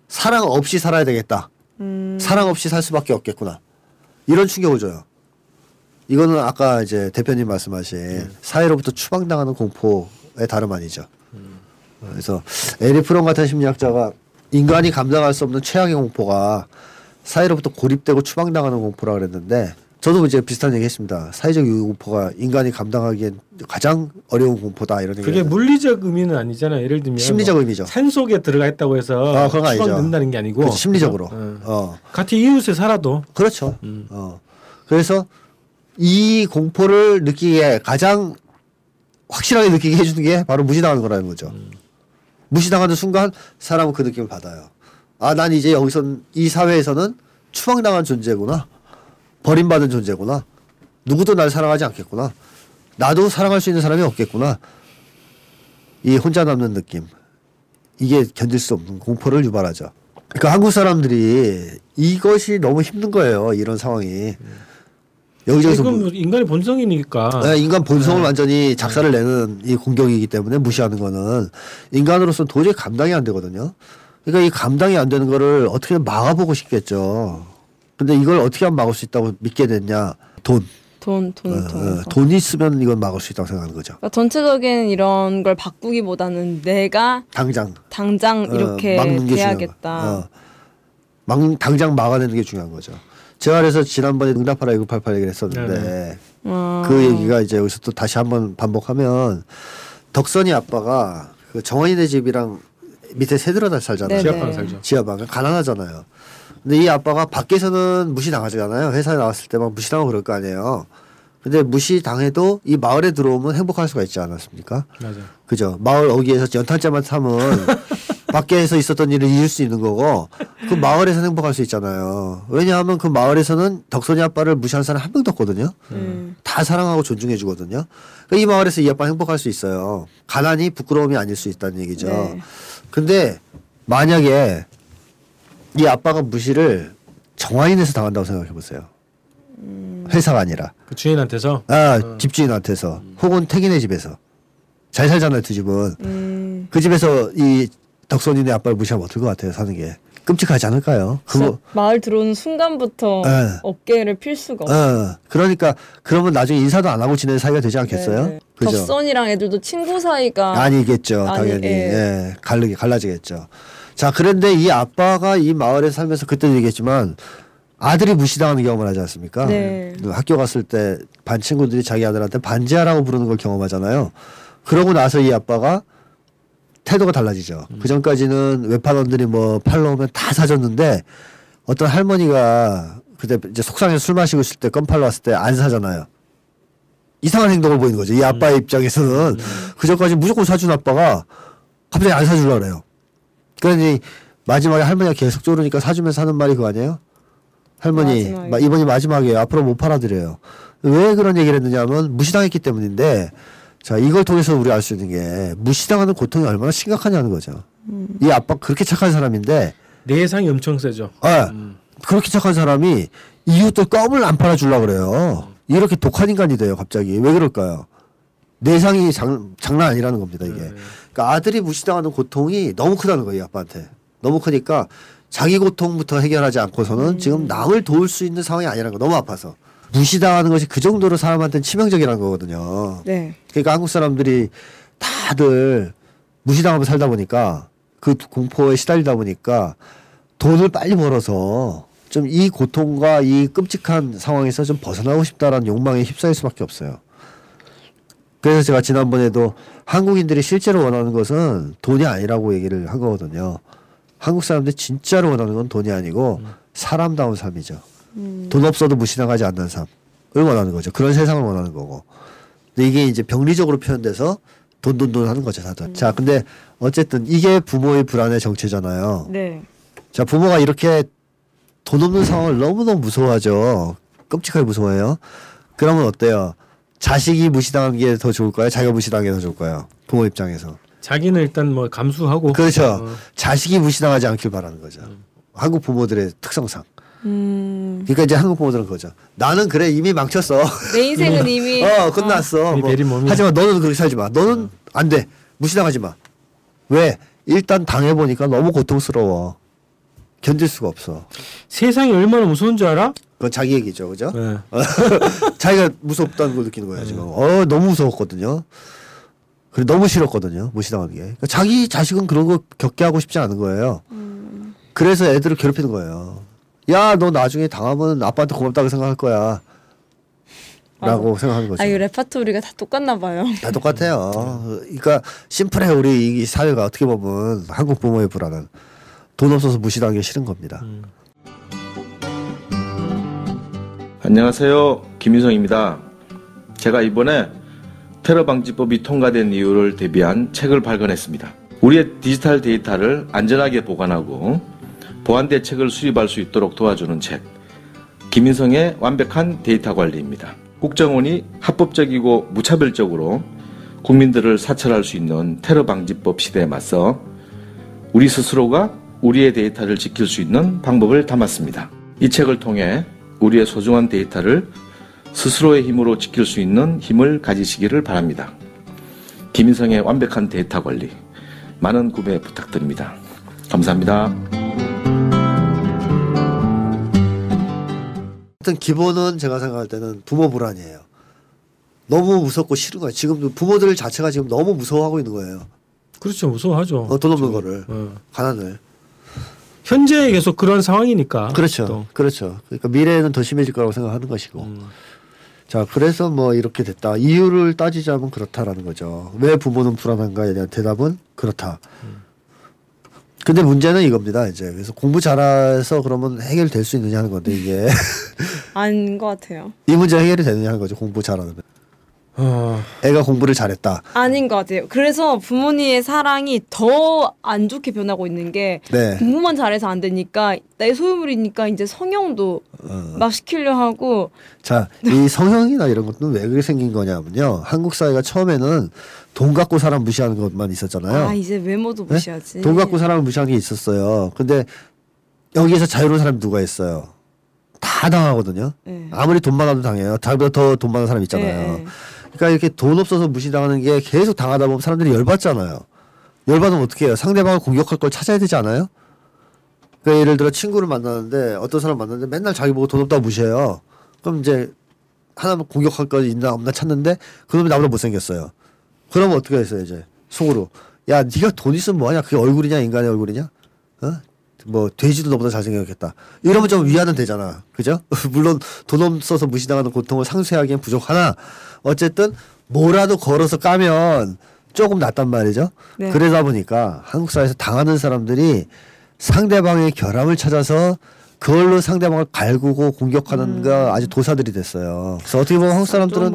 사랑 없이 살아야 되겠다. 음, 사랑 없이 살 수밖에 없겠구나. 이런 충격을 줘요. 이거는 아까 이제 대표님 말씀하신 사회로부터 추방당하는 공포의 다름 아니죠. 어, 그래서 에리 프롬 같은 심리학자가 인간이 감당할 수 없는 최악의 공포가 사회로부터 고립되고 추방당하는 공포라 그랬는데 저도 이제 비슷한 얘기 했습니다. 사회적 유해 공포가 인간이 감당하기엔 가장 어려운 공포다 이런 얘기. 그게 물리적 의미는 아니잖아요. 예를 들면 심리적 뭐 의미죠. 산 속에 들어가 있다고 해서 아, 그건 아니죠. 추방된다는 게 아니고 그렇죠. 심리적으로. 어. 어. 같은 이웃에 살아도 그렇죠. 음. 어. 그래서 이 공포를 느끼게 가장 확실하게 느끼게 해주는 게 바로 무시당하는 거라는 거죠. 무시당하는 순간 사람은 그 느낌을 받아요. 아, 난 이제 여기서 이 사회에서는 추방당한 존재구나. 버림받은 존재구나. 누구도 날 사랑하지 않겠구나. 나도 사랑할 수 있는 사람이 없겠구나. 이 혼자 남는 느낌. 이게 견딜 수 없는 공포를 유발하죠. 그러니까 한국 사람들이 이것이 너무 힘든 거예요. 이런 상황이. 여기저기서 이건 뭐- 뭐 인간의 본성이니까 네, 인간 본성을 네. 완전히 작사를 내는 이 공격이기 때문에 무시하는 거는 인간으로서 도저히 감당이 안 되거든요. 그러니까 이 감당이 안 되는 거를 어떻게 막아보고 싶겠죠. 근데 이걸 어떻게 하면 막을 수 있다고 믿게 됐냐? 돈. 돈, 돈, 어, 돈. 어, 돈 있으면 이건 막을 수 있다고 생각하는 거죠. 그러니까 전체적인 이런 걸 바꾸기보다는 내가 당장 당장 어, 이렇게 막는 게 돼야겠다. 어. 막 당장 막아내는 게 중요한 거죠. 제가 그래서 지난번에 응답하라 1988 얘기를 했었는데 어. 그 얘기가 이제 여기서 또 다시 한번 반복하면 덕선이 아빠가 그 정원이네 집이랑 밑에 세 들어 살잖아요. 네네. 지하방 살죠. 지하방 가난하잖아요. 근데 이 아빠가 밖에서는 무시당하잖아요. 회사에 나왔을 때막 무시당하고 그럴 거 아니에요. 근데 무시당해도 이 마을에 들어오면 행복할 수가 있지 않았습니까? 맞아요. 그죠. 마을 어귀에서 연탄재만 타면 밖에서 있었던 일을 잊을 수 있는 거고 그 마을에서 행복할 수 있잖아요. 왜냐하면 그 마을에서는 덕선이 아빠를 무시하는 사람 한 명도 없거든요. 음. 다 사랑하고 존중해 주거든요. 그러니까 이 마을에서 이 아빠 행복할 수 있어요. 가난이 부끄러움이 아닐 수 있다는 얘기죠. 네. 근데 만약에 이 아빠가 무시를 정화인에서 당한다고 생각해 보세요. 회사가 아니라 그 주인한테서 아 집주인한테서 혹은 태기네 집에서 잘 살잖아요 두 집은 음. 그 집에서 이 덕선이네 아빠를 무시하면 어떨 것 같아요 사는 게 끔찍하지 않을까요? 그거 마을 들어오는 순간부터 네. 어깨를 필 수가 없어. 어 그러니까 그러면 나중에 인사도 안 하고 지내는 사이가 되지 않겠어요? 네, 네. 그죠? 덕선이랑 애들도 친구 사이가 아니겠죠 아니, 당연히 예. 예. 갈르게 갈라지겠죠. 자 그런데 이 아빠가 이 마을에 살면서 그때도 얘기했지만 아들이 무시당하는 경험을 하지 않습니까? 네. 그 학교 갔을 때 반 친구들이 자기 아들한테 반지하라고 부르는 걸 경험하잖아요. 그러고 나서 이 아빠가 태도가 달라지죠. 그 전까지는 외판원들이 뭐 팔러 오면 다 사줬는데 어떤 할머니가 그때 이제 속상해서 술 마시고 있을 때 껌 팔러 왔을 때 안 사잖아요. 이상한 행동을 보이는 거죠. 이 아빠의 입장에서는 그 전까지 무조건 사준 아빠가 갑자기 안 사주려고 그래요. 그러니 마지막에 할머니가 계속 쪼르니까 사주면서 하는 말이 그거 아니에요? 할머니 마지막에. 마- 이번이 마지막이에요. 앞으로 못 팔아드려요. 왜 그런 얘기를 했느냐면 무시당했기 때문인데 자 이걸 통해서 우리가 알수 있는 게 무시당하는 고통이 얼마나 심각하냐는 거죠. 이 아빠 그렇게 착한 사람인데 내상이 엄청 세죠. 아, 음. 그렇게 착한 사람이 이웃들 껌을 안 팔아주려고 그래요. 이렇게 독한 인간이 돼요, 갑자기. 왜 그럴까요? 내상이 장, 장난 아니라는 겁니다, 이게. 네. 그러니까 아들이 무시당하는 고통이 너무 크다는 거예요, 이 아빠한테. 너무 크니까 자기 고통부터 해결하지 않고서는 지금 남을 도울 수 있는 상황이 아니라는 거, 너무 아파서. 무시당하는 것이 그 정도로 사람한테는 치명적이라는 거거든요. 네. 그러니까 한국 사람들이 다들 무시당하며 살다 보니까 그 공포에 시달리다 보니까 돈을 빨리 벌어서 좀 이 고통과 이 끔찍한 상황에서 좀 벗어나고 싶다라는 욕망에 휩싸일 수밖에 없어요. 그래서 제가 지난번에도 한국인들이 실제로 원하는 것은 돈이 아니라고 얘기를 한 거거든요. 한국 사람들이 진짜로 원하는 건 돈이 아니고 사람다운 삶이죠. 돈 없어도 무시당하지 않는 삶을 원하는 거죠. 그런 세상을 원하는 거고. 근데 이게 이제 병리적으로 표현돼서 돈 돈 돈 하는 거죠, 다들. 자, 근데 어쨌든 이게 부모의 불안의 정체잖아요. 네. 자, 부모가 이렇게 돈 없는 상황을 너무너무 무서워하죠. 끔찍하게 무서워해요. 그러면 어때요? 자식이 무시당한 게 더 좋을까요? 자기가 무시당한 게 더 좋을까요? 부모 입장에서. 자기는 일단 뭐 감수하고 그렇죠. 어, 자식이 무시당하지 않길 바라는 거죠. 한국 부모들의 특성상. 음. 그러니까 이제 한국 부모들은 그거죠. 나는 그래 이미 망쳤어. 내 인생은 이미 어 끝났어. 이미 뭐. 하지만 너는 그렇게 살지 마. 너는 안 돼. 무시당하지 마. 왜? 일단 당해 보니까 너무 고통스러워. 견딜 수가 없어. 세상이 얼마나 무서운 줄 알아? 그건 자기 얘기죠, 그죠? 네. 자기가 무섭다는 걸 느끼는 거야 지금. 어 너무 무서웠거든요. 그래 너무 싫었거든요. 무시당하는 게. 그러니까 자기 자식은 그런 거 겪게 하고 싶지 않은 거예요. 그래서 애들을 괴롭히는 거예요. 야 너 나중에 당하면 아빠한테 고맙다고 생각할 거야. 라고 생각하는 거죠. 아, 이 레파토리가 다 똑같나 봐요. 다 똑같아요. 그러니까 심플해 우리 이 사회가 어떻게 보면 한국 부모의 불안은 돈 없어서 무시당하기 싫은 겁니다. 안녕하세요. 김인성입니다. 제가 이번에 테러 방지법이 통과된 이유를 대비한 책을 발간했습니다. 우리의 디지털 데이터를 안전하게 보관하고 보안 대책을 수립할 수 있도록 도와주는 책. 김인성의 완벽한 데이터 관리입니다. 국정원이 합법적이고 무차별적으로 국민들을 사찰할 수 있는 테러 방지법 시대에 맞서 우리 스스로가 우리의 데이터를 지킬 수 있는 방법을 담았습니다. 이 책을 통해 우리의 소중한 데이터를 스스로의 힘으로 지킬 수 있는 힘을 가지시기를 바랍니다. 김인성의 완벽한 데이터 관리 많은 구매 부탁드립니다. 감사합니다. 하여튼 기본은 제가 생각할 때는 부모 불안이에요. 너무 무섭고 싫은 거예요. 지금 부모들 자체가 지금 너무 무서워하고 있는 거예요. 그렇죠. 무서워하죠. 어, 돈 없는 거를 어. 가난을. 현재 계속 그런 상황이니까. 그렇죠. 또. 그렇죠. 그러니까 미래에는 더 심해질 거라고 생각하는 것이고. 음. 자, 그래서 뭐 이렇게 됐다. 이유를 따지자면 그렇다라는 거죠. 왜 부모는 불안한가에 대한 대답은 그렇다. 근데 문제는 이겁니다. 이제 그래서 공부 잘해서 그러면 해결될 수 있느냐 하는 건데 이게 아닌 것 같아요. 이 문제 해결이 되느냐 하는 거죠. 공부 잘하면. 어, 애가 공부를 잘했다. 아닌 것 같아요. 그래서 부모님의 사랑이 더 안 좋게 변하고 있는 게 네. 공부만 잘해서 안 되니까 내 소유물이니까 이제 성형도 어. 막 시키려 하고 자, 이 성형이나 이런 것도 왜 그렇게 생긴 거냐면요. 한국 사회가 처음에는 돈 갖고 사람 무시하는 것만 있었잖아요. 아 이제 외모도 네? 무시하지. 돈 갖고 사람을 무시하는 게 있었어요. 근데 여기에서 자유로운 사람이 누가 있어요? 다 당하거든요. 네. 아무리 돈 많아도 당해요. 자기보다 더 돈 많은 사람 있잖아요. 그러니까 이렇게 돈 없어서 무시당하는 게 계속 당하다 보면 사람들이 열받잖아요. 열받으면 어떻게 해요? 상대방을 공격할 걸 찾아야 되지 않아요? 그러니까 예를 들어 친구를 만나는데 어떤 사람 만났는데 맨날 자기 보고 돈 없다고 무시해요. 그럼 이제 하나 공격할 거 있나 없나 찾는데 그놈이 나보다 못생겼어요. 그러면 어떻게 했어요 이제 속으로 야 네가 돈 있으면 뭐하냐 그게 얼굴이냐 인간의 얼굴이냐 어? 뭐 돼지도 너보다 잘생겼겠다 이러면 좀 위안은 되잖아 그죠 물론 돈 없어서 무시당하는 고통을 상쇄하기엔 부족하나 어쨌든 뭐라도 걸어서 까면 조금 낫단 말이죠 네. 그러다 보니까 한국 사회에서 당하는 사람들이 상대방의 결함을 찾아서 그걸로 상대방을 갈구고 공격하는 거 아주 도사들이 됐어요. 그래서 어떻게 보면 한국 사람들은.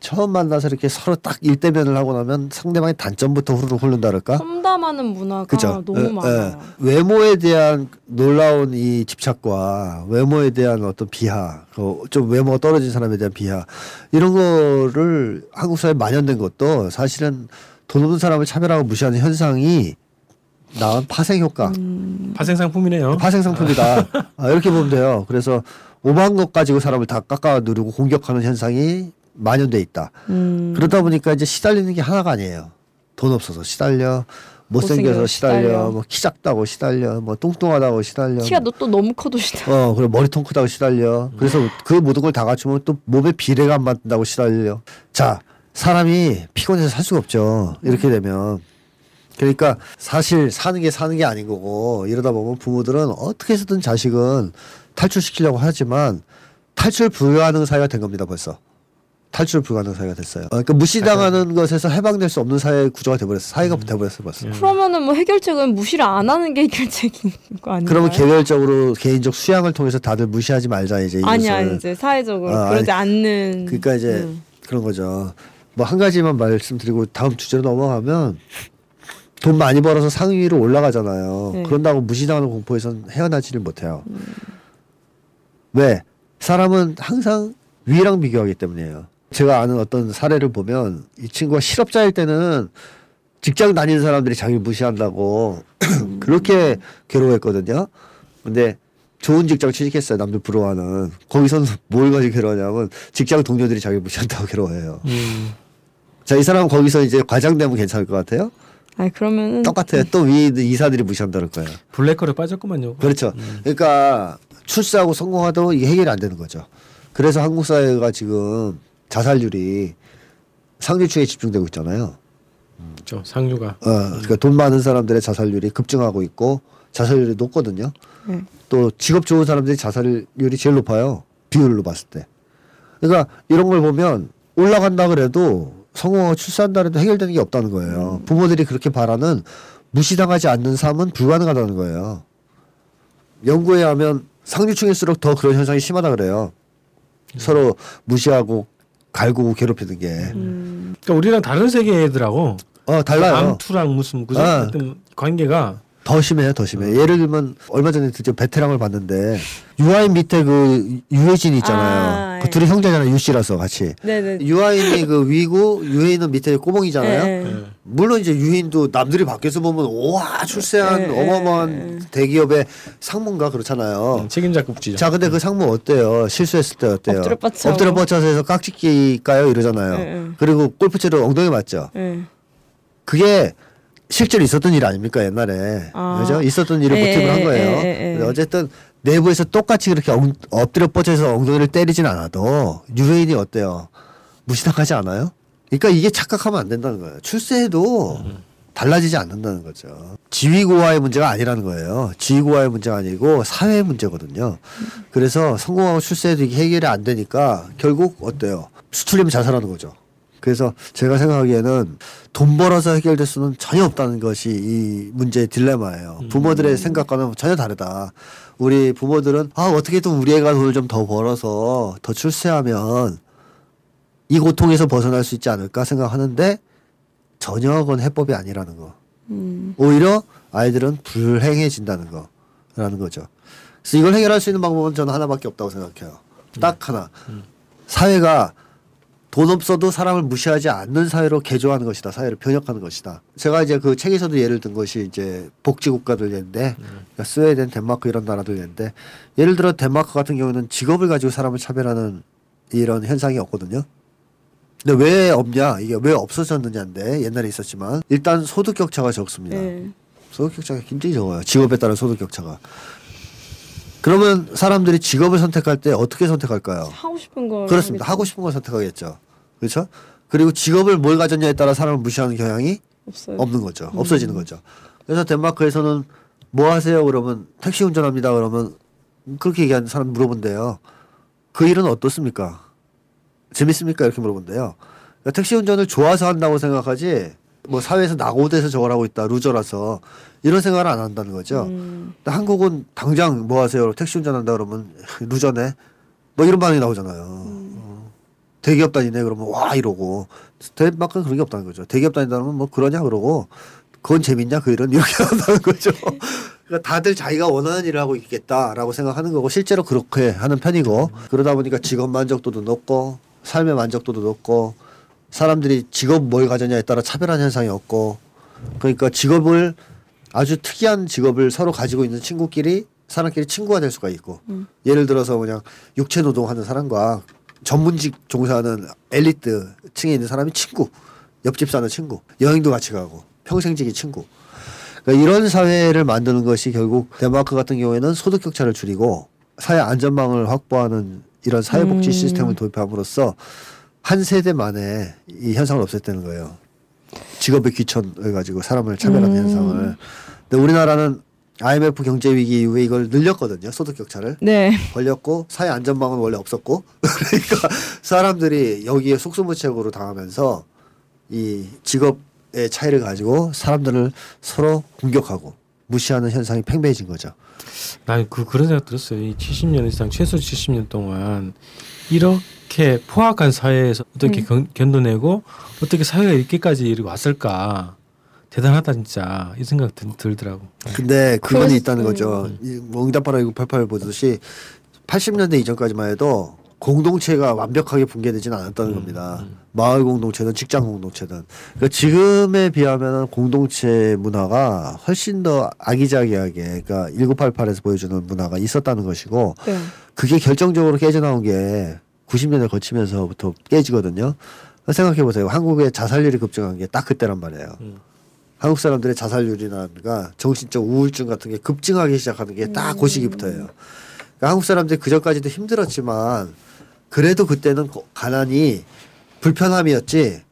처음 만나서 이렇게 서로 딱 일대면을 하고 나면 상대방의 단점부터 후루룩 흐른다 그럴까? 험담하는 문화가 그죠? 너무 예, 많아요. 예. 외모에 대한 놀라운 이 집착과 외모에 대한 어떤 비하, 그좀 외모가 떨어진 사람에 대한 비하 이런 거를 한국 사회에 만연된 것도 사실은 돈 없는 사람을 차별하고 무시하는 현상이 나온 파생 효과, 음. 파생 상품이네요. 파생 상품이다. 아, 이렇게 보면 돼요. 그래서 오만 것 가지고 사람을 다 깎아 누르고 공격하는 현상이 만연돼 있다. 음. 그러다 보니까 이제 시달리는 게 하나가 아니에요. 돈 없어서 시달려, 못생겨서 시달려, 시달려. 뭐 키 작다고 시달려, 뭐 뚱뚱하다고 시달려. 키가 너 또 너무 커도 시다. 어, 그리고 머리통 크다고 시달려. 그래서 그 모든 걸 다 갖추면 또 몸에 비례가 안 맞는다고 시달려. 자, 사람이 피곤해서 살 수가 없죠. 이렇게 되면. 그러니까 사실 사는 게 사는 게 아닌 거고 이러다 보면 부모들은 어떻게 해서든 자식은 탈출시키려고 하지만 탈출 불가능 사회가 된 겁니다 벌써. 탈출 불가능 사회가 됐어요. 어, 그러니까 무시당하는 것에서 해방될 수 없는 사회 구조가 돼버렸어. 사회가 돼버렸어 벌써. 그러면은 뭐 해결책은 무시를 안 하는 게 해결책인 거 아닌가요? 그러면 개별적으로 개인적 수양을 통해서 다들 무시하지 말자 이제 아니 이것을. 아니 이제 사회적으로 아, 그러지 아니, 않는. 그러니까 이제 음. 그런 거죠. 뭐 한 가지만 말씀드리고 다음 주제로 넘어가면 돈 많이 벌어서 상위로 올라가잖아요. 네. 그런다고 무시당하는 공포에선 헤어나지를 못해요. 왜? 사람은 항상 위랑 비교하기 때문이에요. 제가 아는 어떤 사례를 보면 이 친구가 실업자일 때는 직장 다니는 사람들이 자기 무시한다고 그렇게 괴로워했거든요. 근데 좋은 직장 취직했어요. 남들 부러워하는. 거기서는 뭘 가지고 괴로워하냐면 직장 동료들이 자기 무시한다고 괴로워해요. 음. 자, 이 사람은 거기서 이제 과장되면 괜찮을 것 같아요? 아니 그러면은 똑같아요. 또위 이사들이 무시한다는 거예요. 블랙홀에 빠졌구만요. 그렇죠. 그러니까 출세하고 성공하도 이게 해결이 안 되는 거죠. 그래서 한국 사회가 지금 자살률이 상류층에 집중되고 있잖아요. 그렇죠. 상류가. 어, 그러니까 돈 많은 사람들의 자살률이 급증하고 있고 자살률이 높거든요. 네. 또 직업 좋은 사람들이 자살률이 제일 높아요. 비율로 봤을 때. 그러니까 이런 걸 보면 올라간다 그래도 성공하고 출산한다 그래도 해결되는 게 없다는 거예요. 부모들이 그렇게 바라는 무시당하지 않는 삶은 불가능하다는 거예요. 연구에 하면 상류층일수록 더 그런 현상이 심하다 그래요. 서로 무시하고 갈구고 괴롭히는 게. 그러니까 우리랑 다른 세계들하고 어, 달라요. 암투랑 무슨 그죠? 아. 어떤 관계가 더 심해요, 더 심해. 예를 들면 얼마 전에 드디어 베테랑을 봤는데 유아인 밑에 그 유해진 있잖아요. 아, 그 예. 둘이 형제잖아요, 유 씨라서 같이. 네네. 유아인이 그 위고 유해인은 밑에 꼬봉이잖아요. 네. 예. 물론 이제 유해인도 남들이 밖에서 보면 와 출세한 네, 어마어마한 대기업의 상무인가 그렇잖아요. 음, 책임자 급지죠. 자, 근데 그 상무 어때요? 실수했을 때 어때요? 엎드려 뻗쳐. 엎드려 뻗쳐서 해서 깍짓기까요 이러잖아요. 네, 네. 그리고 골프채로 엉덩이 맞죠. 네. 그게 실제로 있었던 일 아닙니까 옛날에 아. 그죠? 있었던 일을 예, 모티브로 한 예, 거예요. 근데 어쨌든 내부에서 똑같이 그렇게 엉, 엎드려 뻗쳐서 엉덩이를 때리진 않아도 유해인이 어때요? 무시당하지 않아요? 그러니까 이게 착각하면 안 된다는 거예요. 출세해도 달라지지 않는다는 거죠. 지위고하의 문제가 아니라는 거예요. 지위고하의 문제가 아니고 사회의 문제거든요. 그래서 성공하고 출세해도 이게 해결이 안 되니까 결국 어때요? 수출림이 자살하는 거죠. 그래서 제가 생각하기에는 돈 벌어서 해결될 수는 전혀 없다는 것이 이 문제의 딜레마예요. 부모들의 생각과는 전혀 다르다. 우리 부모들은 아 어떻게든 우리 애가 돈을 좀 더 벌어서 더 출세하면 이 고통에서 벗어날 수 있지 않을까 생각하는데 전혀 그건 해법이 아니라는 거. 오히려 아이들은 불행해진다는 거라는 거죠. 그래서 이걸 해결할 수 있는 방법은 저는 하나밖에 없다고 생각해요. 딱 하나. 사회가 돈 없어도 사람을 무시하지 않는 사회로 개조하는 것이다. 사회를 변혁하는 것이다. 제가 이제 그 책에서도 예를 든 것이 이제 복지 국가들 예인데 그러니까 스웨덴, 덴마크 이런 나라들 예인데 예를 들어 덴마크 같은 경우는 직업을 가지고 사람을 차별하는 이런 현상이 없거든요. 근데 왜 없냐? 이게 왜 없어졌느냐인데 옛날에 있었지만 일단 소득 격차가 적습니다. 네. 소득 격차가 굉장히 적어요. 직업에 따른 소득 격차가. 그러면 사람들이 직업을 선택할 때 어떻게 선택할까요? 하고 싶은 걸 그렇습니다. 하고 싶은 걸 선택하겠죠. 그렇죠? 그리고 직업을 뭘 가졌냐에 따라 사람을 무시하는 경향이 없어요. 없는 거죠. 없어지는 거죠. 그래서 덴마크에서는 뭐 하세요? 그러면 택시 운전합니다. 그러면 그렇게 얘기하는 사람 물어본대요. 그 일은 어떻습니까? 재밌습니까? 이렇게 물어본대요. 그러니까 택시 운전을 좋아서 한다고 생각하지 뭐 사회에서 낙오돼서 저걸 하고 있다 루저라서 이런 생각을 안 한다는 거죠. 음. 근데 한국은 당장 뭐 하세요? 택시 운전한다 그러면 루저네 뭐 이런 반응이 나오잖아요. 어. 대기업 다니네 그러면 와 이러고 덴마크는 그런 게 없다는 거죠. 대기업 다닌다 그러면 뭐 그러냐 그러고 그건 재밌냐 그 일은 이렇게 한다는 거죠. 그러니까 다들 자기가 원하는 일을 하고 있겠다라고 생각하는 거고 실제로 그렇게 하는 편이고 그러다 보니까 직업 만족도도 높고 삶의 만족도도 높고 사람들이 직업 뭘 가졌냐에 따라 차별한 현상이 없고 그러니까 직업을 아주 특이한 직업을 서로 가지고 있는 친구끼리 사람끼리 친구가 될 수가 있고. 예를 들어서 그냥 육체 노동하는 사람과 전문직 종사하는 엘리트 층에 있는 사람이 친구 옆집 사는 친구 여행도 같이 가고 평생지기 친구. 그러니까 이런 사회를 만드는 것이 결국 덴마크 같은 경우에는 소득 격차를 줄이고 사회 안전망을 확보하는 이런 사회복지 음. 시스템을 도입함으로써 한 세대 만에 이 현상을 없앴다는 거예요. 직업의 귀천을 가지고 사람을 차별하는 음. 현상을. 근데 우리나라는 IMF 경제 위기 이후에 이걸 늘렸거든요. 소득 격차를. 네. 걸렸고 사회 안전망은 원래 없었고 그러니까 사람들이 여기에 속수무책으로 당하면서 이 직업의 차이를 가지고 사람들을 서로 공격하고 무시하는 현상이 팽배해진 거죠. 난 그 그런 생각 들었어요. 이 70년 이상 최소 70년 동안 이렇게 포악한 사회에서 어떻게 견, 견뎌내고 어떻게 사회가 이렇게까지 이렇게 왔을까 대단하다 진짜 이 생각 들, 들더라고. 근데 그건 있다는 수- 거죠. 이뭐 응답하라 1988 보듯이 80년대 이전까지만 해도 공동체가 완벽하게 붕괴되지는 않았다는 겁니다. 마을 공동체든 직장 공동체든. 그러니까 지금에 비하면 공동체 문화가 훨씬 더 아기자기하게 그러니까 1988에서 보여주는 문화가 있었다는 것이고 네. 그게 결정적으로 깨져나온 게 90년대 거치면서부터 깨지거든요. 생각해 보세요. 한국의 자살률이 급증한 게 딱 그때란 말이에요. 한국 사람들의 자살률이라든가 정신적 우울증 같은 게 급증하기 시작하는 게딱그 시기부터예요. 그러니까 한국 사람들이 그 전까지도 힘들었지만 그래도 그때는 고- 가난이 불편함이었지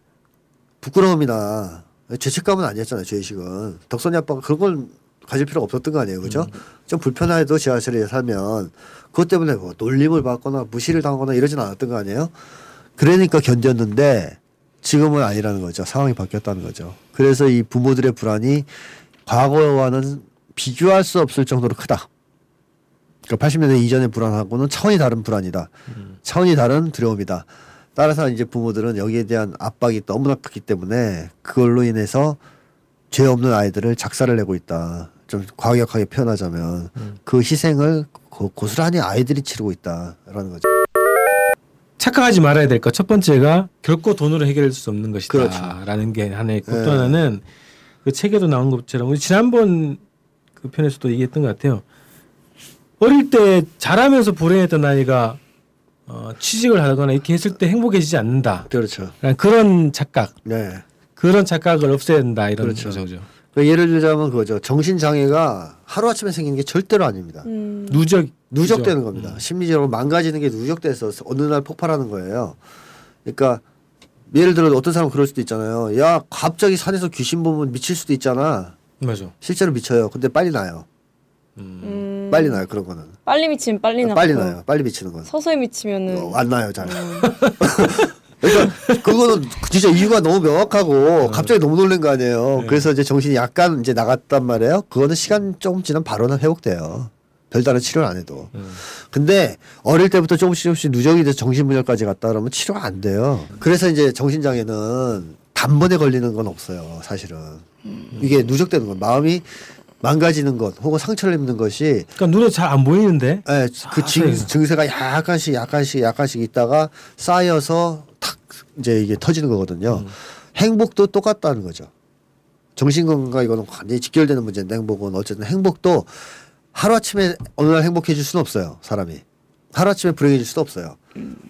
부끄러움이나 죄책감은 아니었잖아요. 죄의식은 덕선이 아빠가 그런 걸 가질 필요가 없었던 거 아니에요, 그죠? 좀 불편해도 지하철에 살면 그것 때문에 뭐 놀림을 받거나 무시를 당하거나 이러진 않았던 거 아니에요? 그러니까 견뎠는데 지금은 아니라는 거죠. 상황이 바뀌었다는 거죠. 그래서 이 부모들의 불안이 과거와는 비교할 수 없을 정도로 크다. 그러니까 80년대 이전의 불안하고는 차원이 다른 불안이다. 차원이 다른 두려움이다. 따라서 이제 부모들은 여기에 대한 압박이 너무나 크기 때문에 그걸로 인해서 죄 없는 아이들을 작사를 내고 있다. 좀 과격하게 표현하자면 그 희생을 고, 고스란히 아이들이 치르고 있다라는 거죠. 착각하지 말아야 될 것 첫 번째가 결코 돈으로 해결할 수 없는 그렇죠. 것이다라는 게 하나 있고 네. 또 하나는 그 책에도 나온 것처럼 우리 지난번 그 편에서도 얘기했던 것 같아요. 어릴 때 자라면서 불행했던 아이가 어, 취직을 하거나 이렇게 했을 때 행복해지지 않는다. 그렇죠. 그런 착각, 네. 그런 착각을 없애야 된다 이런 그렇죠. 거죠. 그러니까 예를 들자면 그거죠. 정신 장애가 하루 아침에 생기는 게 절대로 아닙니다. 음. 누적 누적되는? 겁니다. 심리적으로 망가지는 게 누적돼서 어느 날 폭발하는 거예요. 그러니까 예를 들어 어떤 사람은 그럴 수도 있잖아요. 야 갑자기 산에서 귀신 보면 미칠 수도 있잖아. 맞아. 실제로 미쳐요. 근데 빨리 나요. 음. 빨리 나요. 그런 거는 빨리 미치면 빨리 나. 빨리 나요. 빨리 미치는 건. 서서히 미치면은 어, 안 나요 잘. 그러니까 그거는 진짜 이유가 너무 어. 명확하고 갑자기 너무 놀란 거 아니에요. 그래서 이제 정신이 약간 이제 나갔단 말이에요. 그거는 시간 조금 지나면 바로는 회복돼요. 별다른 치료를 안 해도. 음. 근데 어릴 때부터 조금씩 조금씩 누적이 돼서 정신분열까지 갔다 그러면 치료가 안 돼요. 그래서 이제 정신장애는 단번에 걸리는 건 없어요. 사실은 이게 누적되는 건 마음이 망가지는 것 혹은 상처를 입는 것이 그러니까 눈에 잘 안 보이는데 예, 그 증, 사실. 증세가 약간씩 약간씩 약간씩 있다가 쌓여서 탁 이제 이게 터지는 거거든요. 행복도 똑같다는 거죠. 정신건강 이거는 완전히 직결되는 문제인데 행복은 어쨌든 행복도 하루아침에 어느 날 행복해질 수는 없어요. 사람이. 하루아침에 불행해질 수도 없어요.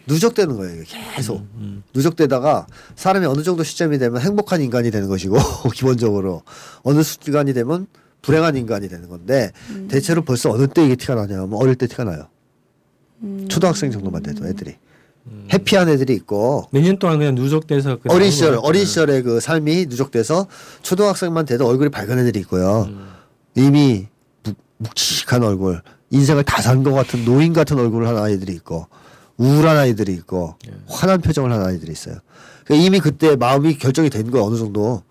누적되는 거예요. 계속. 누적되다가 사람이 어느 정도 시점이 되면 행복한 인간이 되는 것이고 기본적으로 어느 순간이 되면 불행한 인간이 되는 건데 대체로 벌써 어느 때 이게 티가 나냐면 어릴 때 티가 나요. 초등학생 정도만 돼도 애들이 해피한 애들이 있고 몇 년 동안 그냥 누적돼서 그 어린 시절. 어린 시절의 그 삶이 누적돼서 초등학생만 돼도 얼굴이 밝은 애들이 있고요. 이미 묵- 묵직한 얼굴, 인생을 다 산 것 같은 노인 같은 얼굴을 한 아이들이 있고 우울한 아이들이 있고 화난 표정을 한 아이들이 있어요. 그러니까 이미 그때 마음이 결정이 된 거예요 어느 정도.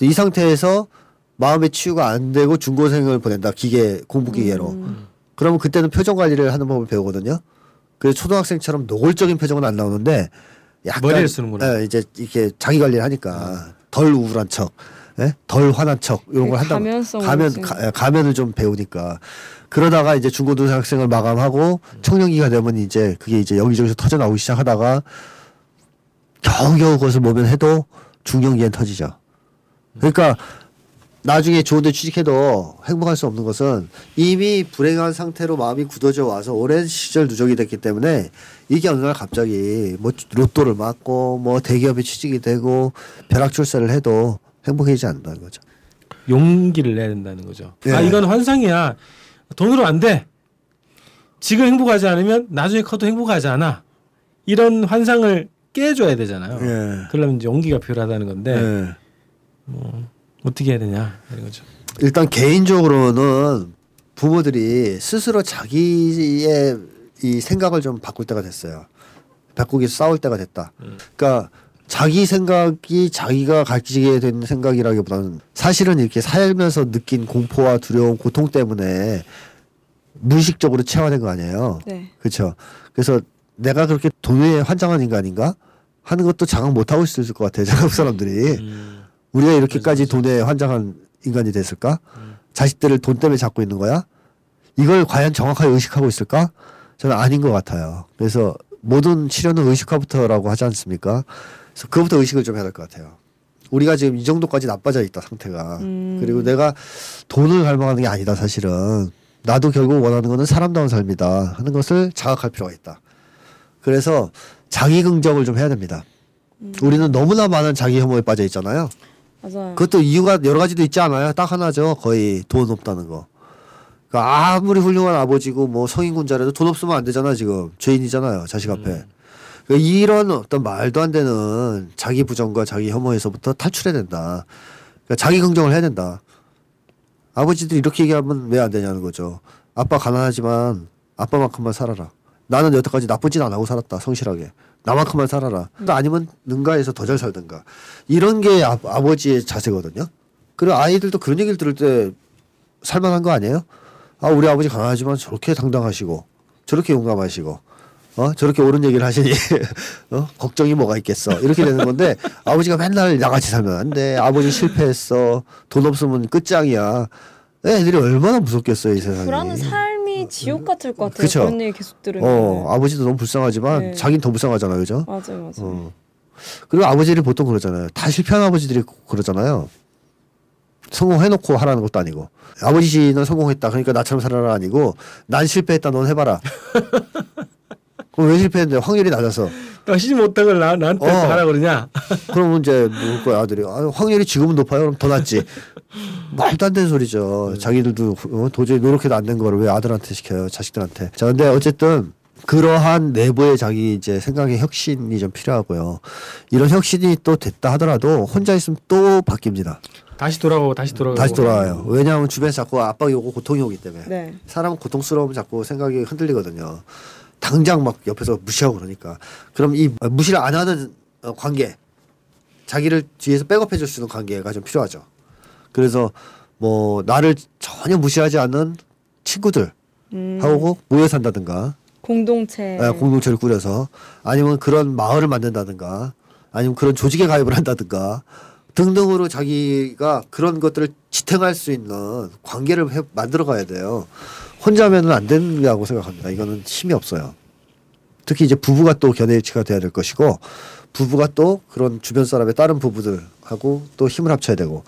이 상태에서 마음의 치유가 안 되고 중고생을 보낸다 기계 공부 기계로. 그러면 그때는 표정 관리를 하는 법을 배우거든요. 그래서 초등학생처럼 노골적인 표정은 안 나오는데 약간 머리를 쓰는구나. 예, 이제 이렇게 자기 관리를 하니까 덜 우울한 척, 예? 덜 화난 척 이런 걸 한다. 가면성으로 가면 가, 예, 가면을 좀 배우니까 그러다가 이제 중고등학생을 마감하고 청년기가 되면 이제 그게 이제 여기저기서 터져 나오기 시작하다가 겨우겨우 그것을 모면해도 중년기엔 터지죠. 그러니까 나중에 좋은 데 취직해도 행복할 수 없는 것은 이미 불행한 상태로 마음이 굳어져 와서 오랜 시절 누적이 됐기 때문에 이게 어느 날 갑자기 뭐 로또를 맞고 뭐 대기업에 취직이 되고 벼락 출세를 해도 행복해지지 않는다는 거죠. 용기를 내야 된다는 거죠. 예. 아 이건 환상이야. 돈으로 안 돼. 지금 행복하지 않으면 나중에 커도 행복하지 않아. 이런 환상을 깨줘야 되잖아요. 예. 그러려면 이제 용기가 필요하다는 건데 예. 어떻게 해야 되냐 이런 거죠. 일단 개인적으로는 부모들이 스스로 자기의 이 생각을 좀 바꿀 때가 됐어요. 바꾸기 싸울 때가 됐다. 그러니까 자기 생각이 자기가 가지게 된 생각이라기보다는 사실은 이렇게 살면서 느낀 공포와 두려움, 고통 때문에 무의식적으로 체화된 거 아니에요. 네. 그렇죠. 그래서 내가 그렇게 돈에 환장한 인간인가 하는 것도 자각 못 하고 있을 것 같아요. 한국 사람들이. 음. 우리가 이렇게까지 돈에 환장한 인간이 됐을까? 자식들을 돈 때문에 잡고 있는 거야? 이걸 과연 정확하게 의식하고 있을까? 저는 아닌 것 같아요. 그래서 모든 치료는 의식화부터라고 하지 않습니까? 그래서 그것부터 의식을 좀 해야 될 것 같아요. 우리가 지금 이 정도까지 나빠져 있다 상태가. 음. 그리고 내가 돈을 갈망하는 게 아니다 사실은. 나도 결국 원하는 거는 사람다운 삶이다 하는 것을 자각할 필요가 있다. 그래서 자기 긍정을 좀 해야 됩니다. 우리는 너무나 많은 자기 혐오에 빠져 있잖아요. 맞아요. 그것도 이유가 여러 가지도 있지 않아요? 딱 하나죠. 거의 돈 없다는 거. 그러니까 아무리 훌륭한 아버지고 뭐 성인군자라도 돈 없으면 안 되잖아 지금 죄인이잖아요 자식 앞에. 그러니까 이런 어떤 말도 안 되는 자기 부정과 자기 혐오에서부터 탈출해야 된다. 그러니까 자기 긍정을 해야 된다. 아버지들 이렇게 얘기하면 왜 안 되냐는 거죠. 아빠 가난하지만 아빠만큼만 살아라. 나는 여태까지 나쁜 짓 안 하고 살았다 성실하게. 나만큼만 살아라. 또 아니면 능가해서 더 잘 살든가. 이런 게 아, 아버지의 자세거든요. 그리고 아이들도 그런 얘기를 들을 때 살만한 거 아니에요? 아 우리 아버지 가난하지만 저렇게 당당하시고 저렇게 용감하시고 어 저렇게 옳은 얘기를 하시니 어 걱정이 뭐가 있겠어 이렇게 되는 건데 아버지가 맨날 나같이 살면 안 돼 아버지 실패했어 돈 없으면 끝장이야 애들이 얼마나 무섭겠어요 이 세상에 불안한 삶이 지옥 같을 것 같아요. 그쵸. 그런 얘기 계속 들으면. 어 아버지도 너무 불쌍하지만 네. 자긴 더 불쌍하잖아요 그죠 맞아요, 맞아요. 어. 그리고 아버지를 보통 그러잖아요. 다 실패한 아버지들이 그러잖아요. 성공해놓고 하라는 것도 아니고 아버지는 성공했다. 그러니까 나처럼 살아라 아니고 난 실패했다. 넌 해봐라. 그럼 왜 실패했는데 확률이 낮아서? 나 시집 못한 걸 나, 나한테 어. 하라 그러냐? 그러면 이제 뭘 거야 아들이. 아, 확률이 지금은 높아요? 그럼 더 낫지. 말도 안 되는 소리죠. 자기들도 어, 도저히 노력해도 안 된 거를 왜 아들한테 시켜요? 자식들한테. 자 근데 어쨌든 그러한 내부의 자기 이제 생각의 혁신이 좀 필요하고요. 이런 혁신이 또 됐다 하더라도 혼자 있으면 또 바뀝니다. 다시 돌아가고 다시 돌아가고. 다시 돌아와요. 왜냐하면 주변에서 자꾸 압박이 오고 고통이 오기 때문에. 네. 사람은 고통스러우면 자꾸 생각이 흔들리거든요. 당장 막 옆에서 무시하고 그러니까. 그럼 이 무시를 안 하는 어, 관계, 자기를 뒤에서 백업해 줄 수 있는 관계가 좀 필요하죠. 그래서 뭐 나를 전혀 무시하지 않는 친구들 음, 하고 모여 산다든가 공동체. 예, 공동체를 꾸려서 아니면 그런 마을을 만든다든가 아니면 그런 조직에 가입을 한다든가 등등으로 자기가 그런 것들을 지탱할 수 있는 관계를 해, 만들어 가야 돼요. 혼자면은 안 된다고 생각합니다. 이거는 힘이 없어요. 특히 이제 부부가 또 견해일치가 돼야 될 것이고 부부가 또 그런 주변 사람의 다른 부부들하고 또 힘을 합쳐야 되고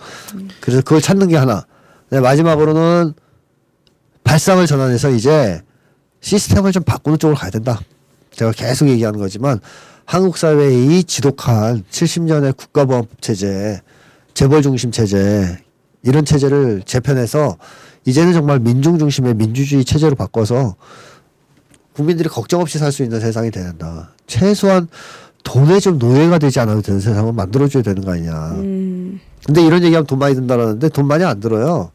그래서 그걸 찾는 게 하나. 네, 마지막으로는 발상을 전환해서 이제 시스템을 좀 바꾸는 쪽으로 가야 된다. 제가 계속 얘기하는 거지만 한국 사회의 이 지독한 70년의 국가보안법 체제, 재벌 중심 체제 이런 체제를 재편해서 이제는 정말 민중 중심의 민주주의 체제로 바꿔서 국민들이 걱정 없이 살 수 있는 세상이 돼야 된다. 최소한 돈에 좀 노예가 되지 않아도 되는 세상을 만들어줘야 되는 거 아니냐. 음, 근데 이런 얘기하면 돈 많이 든다라는데 돈 많이 안 들어요.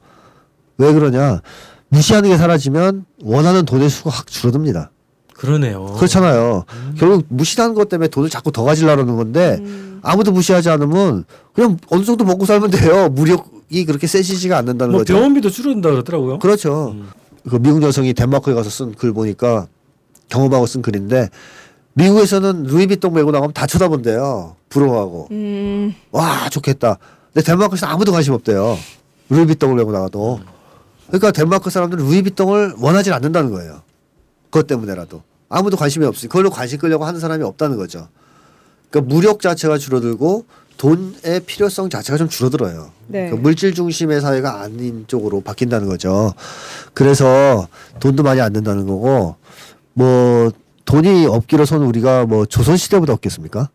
왜 그러냐? 무시하는 게 사라지면 원하는 돈의 수가 확 줄어듭니다. 그러네요. 그렇잖아요. 결국 무시하는 것 때문에 돈을 자꾸 더 가지려는 건데 음. 아무도 무시하지 않으면 그냥 어느 정도 먹고 살면 돼요. 무력이 그렇게 세지지가 않는다는 뭐 거죠. 병원비도 줄어든다 그러더라고요. 그렇죠. 음. 그 미국 여성이 덴마크에 가서 쓴 글 보니까 경험하고 쓴 글인데 미국에서는 루이비통 메고 나가면 다 쳐다본대요. 부러워하고. 음, 와 좋겠다. 근데 덴마크에서 아무도 관심 없대요. 루이비통을 메고 나가도. 그러니까 덴마크 사람들은 루이비통을 원하지 않는다는 거예요. 그것 때문에라도 아무도 관심이 없으니 그걸로 관심 끌려고 하는 사람이 없다는 거죠. 그러니까 무력 자체가 줄어들고 돈의 필요성 자체가 좀 줄어들어요. 네. 그러니까 물질 중심의 사회가 아닌 쪽으로 바뀐다는 거죠. 그래서 돈도 많이 안 든다는 거고 뭐 돈이 없기로서는 우리가 뭐 조선 시대보다 없겠습니까?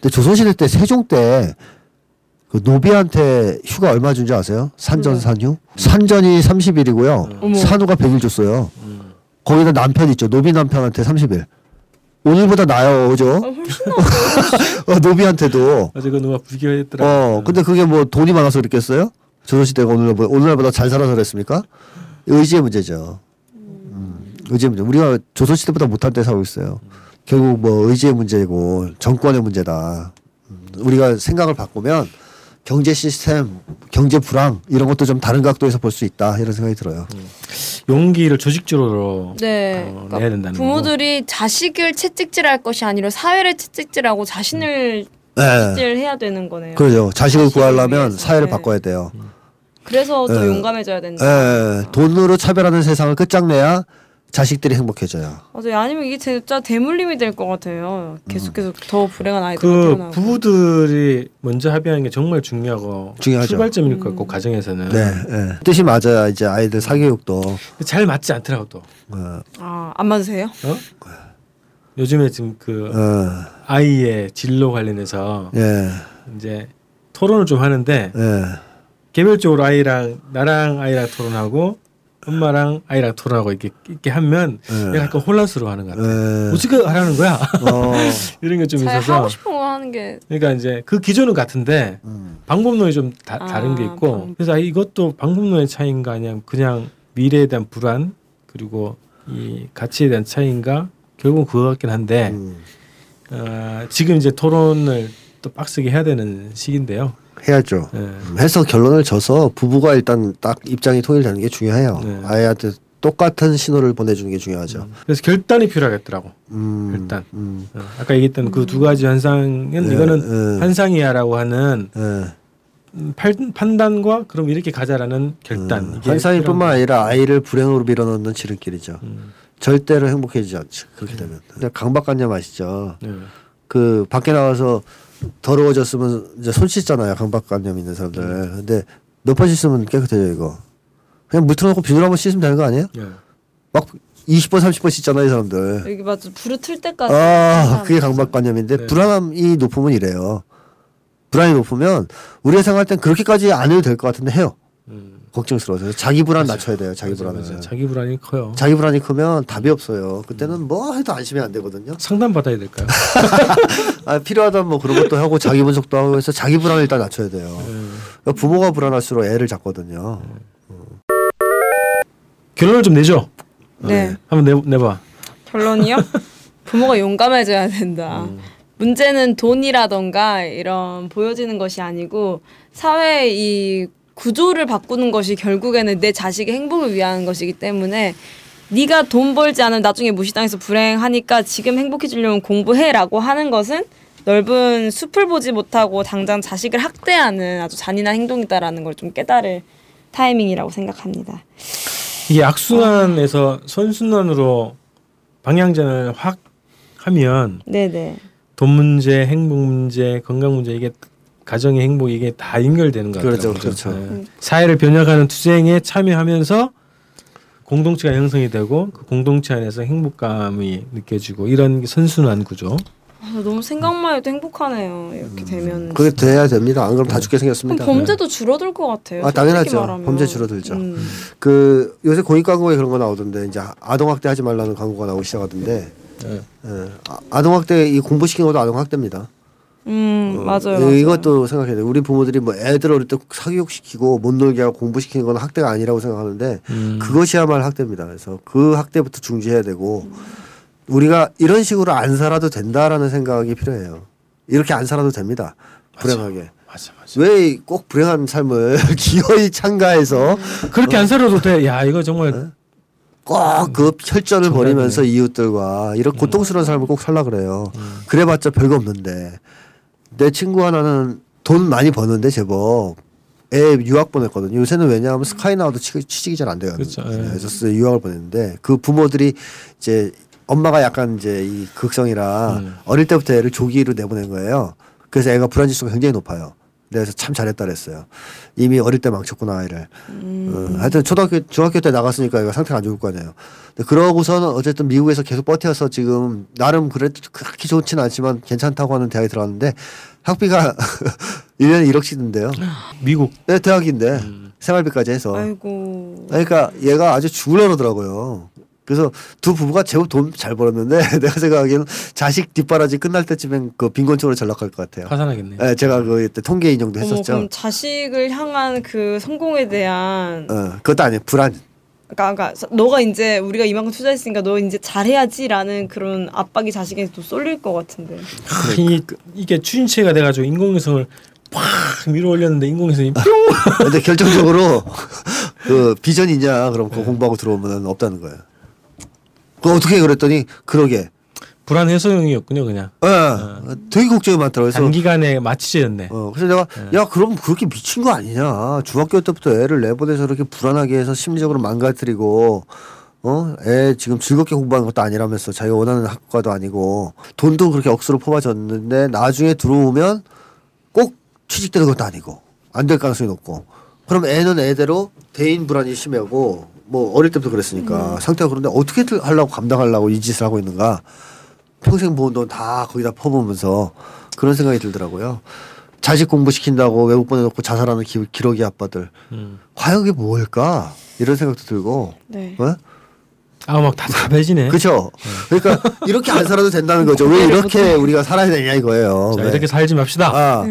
근데 조선 시대 때 세종 때 그 노비한테 휴가 얼마 준지 아세요? 산전 네. 산휴? 산전이 30일이고요. 어머. 산후가 100일 줬어요. 음. 거기다 남편 있죠. 노비 남편한테 30일. 오늘보다 나아요, 그죠? 어, 노비한테도. 어제 그 누가 비교했더라. 어, 근데 그게 뭐 돈이 많아서 그랬겠어요? 조선시대가 오늘날, 오늘날보다 잘 살아서 그랬습니까? 의지의 문제죠. 음, 의지의 문제. 우리가 조선시대보다 못한 때 살고 있어요. 결국 뭐 의지의 문제고 정권의 문제다. 음, 우리가 생각을 바꾸면 경제 시스템, 경제 불황 이런 것도 좀 다른 각도에서 볼 수 있다 이런 생각이 들어요. 용기를 조직적으로 네. 어, 그러니까 내야 된다는 부모들이 자식을 채찍질할 것이 아니라 사회를 채찍질하고 자신을 네. 채찍질해야 되는 거네요. 그러죠. 자식을 자식을 구하려면 위해서. 사회를 네. 바꿔야 돼요. 그래서 더 네. 용감해져야 된다. 예, 돈으로 차별하는 세상을 끝장내야 자식들이 행복해져요. 맞아요. 아니면 이게 진짜 대물림이 될 것 같아요. 계속해서 더 불행한 아이들이 그 태어나고. 부부들이 먼저 합의하는 게 정말 중요하고 중요하죠. 출발점일 것 음. 같고 가정에서는 네, 예. 뜻이 맞아야 이제 아이들 사교육도 잘 맞지 않더라고 또 어, 아, 안 맞으세요? 어? 요즘에 지금 그 어, 아이의 진로 관련해서 예, 이제 토론을 좀 하는데 예, 개별적으로 아이랑 나랑 아이랑 토론하고 엄마랑 아이랑 토론하고 이렇게 이렇게 하면 네. 내가 약간 혼란스러워하는 것 같아. 예. 어떻게 하라는 거야? 어, 이런 게좀잘 있어서 하고 싶은 거 하는 게 그러니까 이제 그 기준은 같은데 음, 방법론이 좀 다, 아, 다른 게 있고 방법. 그래서 아, 이것도 방법론의 차이인가 아니면 그냥 미래에 대한 불안 그리고 이 가치에 대한 차이인가 결국은 그거 같긴 한데 음, 어, 지금 이제 토론을 또 빡세게 해야 되는 시기인데요. 해야죠. 예. 음, 해서 결론을 져서 부부가 일단 딱 입장이 통일되는 게 중요해요. 네. 아이한테 똑같은 신호를 보내주는 게 중요하죠. 그래서 결단이 필요하겠더라고. 음, 일단. 음, 어, 아까 얘기했던 그 두 가지 현상은 예, 이거는 예. 환상이야라고 하는 예. 음, 팔- 판단과 그럼 이렇게 가자라는 결단. 음, 환상일뿐만 아니라 아이를 불행으로 밀어넣는 지름길이죠. 음, 절대로 행복해지지 않죠. 그렇게 되면. 근데 강박관념 아시죠? 네. 그 밖에 나가서 더러워졌으면 이제 손 씻잖아요. 강박관념 있는 사람들. 근데 몇번 씻으면 깨끗해져 이거. 그냥 물 틀어놓고 비누로 한번 씻으면 되는 거 아니에요? 예. 막 20번 30번 씻잖아 이 사람들. 여기 맞아 불을 틀 때까지. 아 그게 강박관념인데 네. 불안함이 높으면 이래요. 불안이 높으면 우리가 생각할 땐 그렇게까지 안 해도 될 것 같은데 해요. 걱정스러워서 자기 불안 낮춰야 돼요. 자기 맞아, 불안은. 맞아. 자기 불안이 커요. 자기 불안이 크면 답이 없어요. 그때는 뭐 해도 안심이 안 되거든요. 상담 받아야 될까요? 아, 필요하다면 뭐 그런 것도 하고 자기 분석도 하고 해서 자기 불안을 일단 낮춰야 돼요. 그러니까 부모가 불안할수록 애를 잡거든요. 결론을 좀 내죠. 네. 한번 내 내봐. 결론이요? 부모가 용감해져야 된다. 문제는 돈이라던가 이런 보여지는 것이 아니고 사회의 이 구조를 바꾸는 것이 결국에는 내 자식의 행복을 위한 것이기 때문에 네가 돈 벌지 않으면 나중에 무시당해서 불행하니까 지금 행복해지려면 공부해라고 하는 것은 넓은 숲을 보지 못하고 당장 자식을 학대하는 아주 잔인한 행동이다라는 걸 좀 깨달을 타이밍이라고 생각합니다. 이게 악순환에서 선순환으로 방향전을 확 하면 네네. 돈 문제, 행복 문제, 건강 문제 이게 가정의 행복 이게 다 연결되는 것 그렇죠, 같아요. 그렇죠. 네. 사회를 변혁하는 투쟁에 참여하면서 공동체가 형성이 되고 그 공동체 안에서 행복감이 느껴지고 이런 게 선순환 구조. 아, 너무 생각만 해도 행복하네요. 이렇게 되면. 그게 돼야 됩니다. 안 그러면 다 죽게 생겼습니다. 범죄도 줄어들 것 같아요. 아, 당연하죠. 말하면. 범죄 줄어들죠. 음. 그 요새 공익 광고에 그런 거 나오던데 이제 아동 학대 하지 말라는 광고가 나오기 시작하던데 네. 예. 아, 아동 학대 이 공부 시킨 것도 아동 학대입니다. 음, 어, 맞아요. 이- 맞아요. 이것도 생각해야 돼. 우리 부모들이 뭐 애들 어릴 때 사교육 시키고 못 놀게 하고 공부 시키는 건 학대가 아니라고 생각하는데 음. 그것이야말로 학대입니다. 그래서 그 학대부터 중지해야 되고 우리가 이런 식으로 안 살아도 된다라는 생각이 필요해요. 이렇게 안 살아도 됩니다. 불행하게. 맞아 맞아. 왜 꼭 불행한 삶을 기어이 참가해서 그렇게 안 살아도 돼. 야 이거 정말 꼭그 혈전을 정답이네. 벌이면서 이웃들과 이런 고통스러운 삶을 꼭 살라 그래요. 그래봤자 별거 없는데 내 친구 하나는 돈 많이 버는데 제법 애 유학 보냈거든요. 요새는 왜냐하면 스카이나우도 취- 취직이 잘 안 돼요. 그렇죠. 예. 그래서 유학을 보냈는데 그 부모들이 이제 엄마가 약간 이제 이 극성이라 음. 어릴 때부터 애를 조기로 내보낸 거예요. 그래서 애가 불안 지수가 굉장히 높아요. 그래서 참 잘했다 그랬어요. 이미 어릴 때 망쳤구나 아이를. 어, 하여튼 초등학교 중학교 때 나갔으니까 얘가 상태가 안 좋을 거 아니에요. 근데 그러고서는 어쨌든 미국에서 계속 버텨서 지금 나름 그래도 그렇게 좋지는 않지만 괜찮다고 하는 대학에 들어갔는데 학비가 1년에 1억씩 든대요. 미국 네, 대학인데 생활비까지 해서. 아이고. 그러니까 얘가 아주 죽을려 그러더라고요. 그래서 두 부부가 제법 돈 잘 벌었는데 내가 생각하기에는 자식 뒷바라지 끝날 때쯤엔 그 빈곤층으로 전락할 것 같아요. 파산하겠네. 예, 제가 그때 통계 인정도 어머, 했었죠. 그럼 자식을 향한 그 성공에 대한 어, 그것도 아니에요. 불안. 그러니까, 그러니까 너가 이제 우리가 이만큼 투자했으니까 너 이제 잘해야지라는 그런 압박이 자식에게 또 쏠릴 것 같은데. 아, 이, 이게 추진체가 돼가지고 인공위성을 팍 밀어 올렸는데 인공위성이 뿅 근데 결정적으로 그 비전 있냐 그럼 그거 공부하고 들어오면 없다는 거예요. 그 어떻게 해? 그랬더니 그러게. 불안 해소용이었군요 그냥 예, 되게 걱정이 많더라고요. 단기간에 마취제였네. 어, 그래서 내가 야 그럼 그렇게 미친 거 아니냐 중학교 때부터 애를 내보내서 그렇게 불안하게 해서 심리적으로 망가뜨리고 어 애 지금 즐겁게 공부하는 것도 아니라면서 자기가 원하는 학과도 아니고 돈도 그렇게 억수로 뽑아줬는데 나중에 들어오면 꼭 취직되는 것도 아니고 안 될 가능성이 높고 그럼 애는 애대로 대인 불안이 심하고 뭐 어릴 때부터 그랬으니까 상태가 그런데 어떻게 하려고 감당하려고 이 짓을 하고 있는가 평생 모은 돈 다 거기다 퍼부으면서 그런 생각이 들더라고요. 자식 공부시킨다고 외국 보내놓고 자살하는 기, 기러기 아빠들. 음. 과연 그게 뭘까? 이런 생각도 들고. 네. 어? 아막 답답해지네. 그렇죠. 그러니까 이렇게 안 살아도 된다는 거죠. 왜 이렇게 우리가 살아야 되냐 이거예요. 자 왜? 이렇게 살지 맙시다. 아,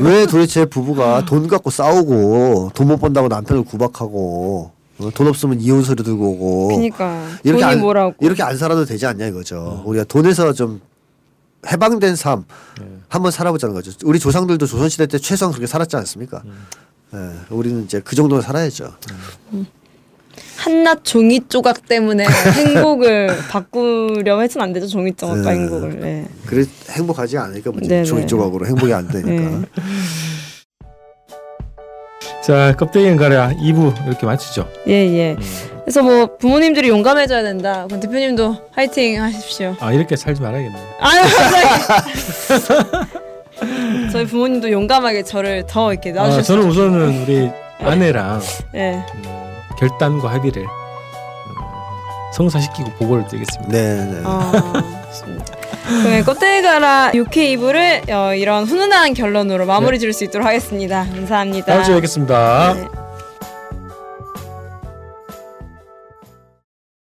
왜 도대체 부부가 돈 갖고 싸우고 돈 못 번다고 남편을 구박하고 어, 돈 없으면 이혼 소리 들고 오고 그러니까 이렇게 돈이 안, 뭐라고. 이렇게 안 살아도 되지 않냐 이거죠. 우리가 돈에서 좀 해방된 삶 한번 살아보자는 거죠. 우리 조상들도 조선시대 때 최소한 그렇게 살았지 않습니까? 예, 우리는 이제 그 정도는 살아야죠. 한낱 종이 조각 때문에 행복을 바꾸려 해서는 안 되죠 종이 조각과 네. 행복을. 네. 그래 행복하지 않으니까 뭐지. 네네. 종이 조각으로 행복이 안 되니까. 네. 자 껍데기는 가랴 2부 이렇게 마치죠. 예 예. 그래서 뭐 부모님들이 용감해져야 된다. 그럼 대표님도 화이팅 하십시오. 아 이렇게 살지 말아야겠네. 아유 갑자기. 저희 부모님도 용감하게 저를 더 이렇게 아, 놔주셨으면 저는 우선은 우리 아내랑 예. 음, 결단과 합의를 음, 성사시키고 보고를 드리겠습니다. 네, 네. 아, 좋습니다. 그러면 꽃대가라 6회 2부를 어, 이런 훈훈한 결론으로 마무리 지을 수 있도록 하겠습니다. 감사합니다. 다음 주에 뵙겠습니다. 네.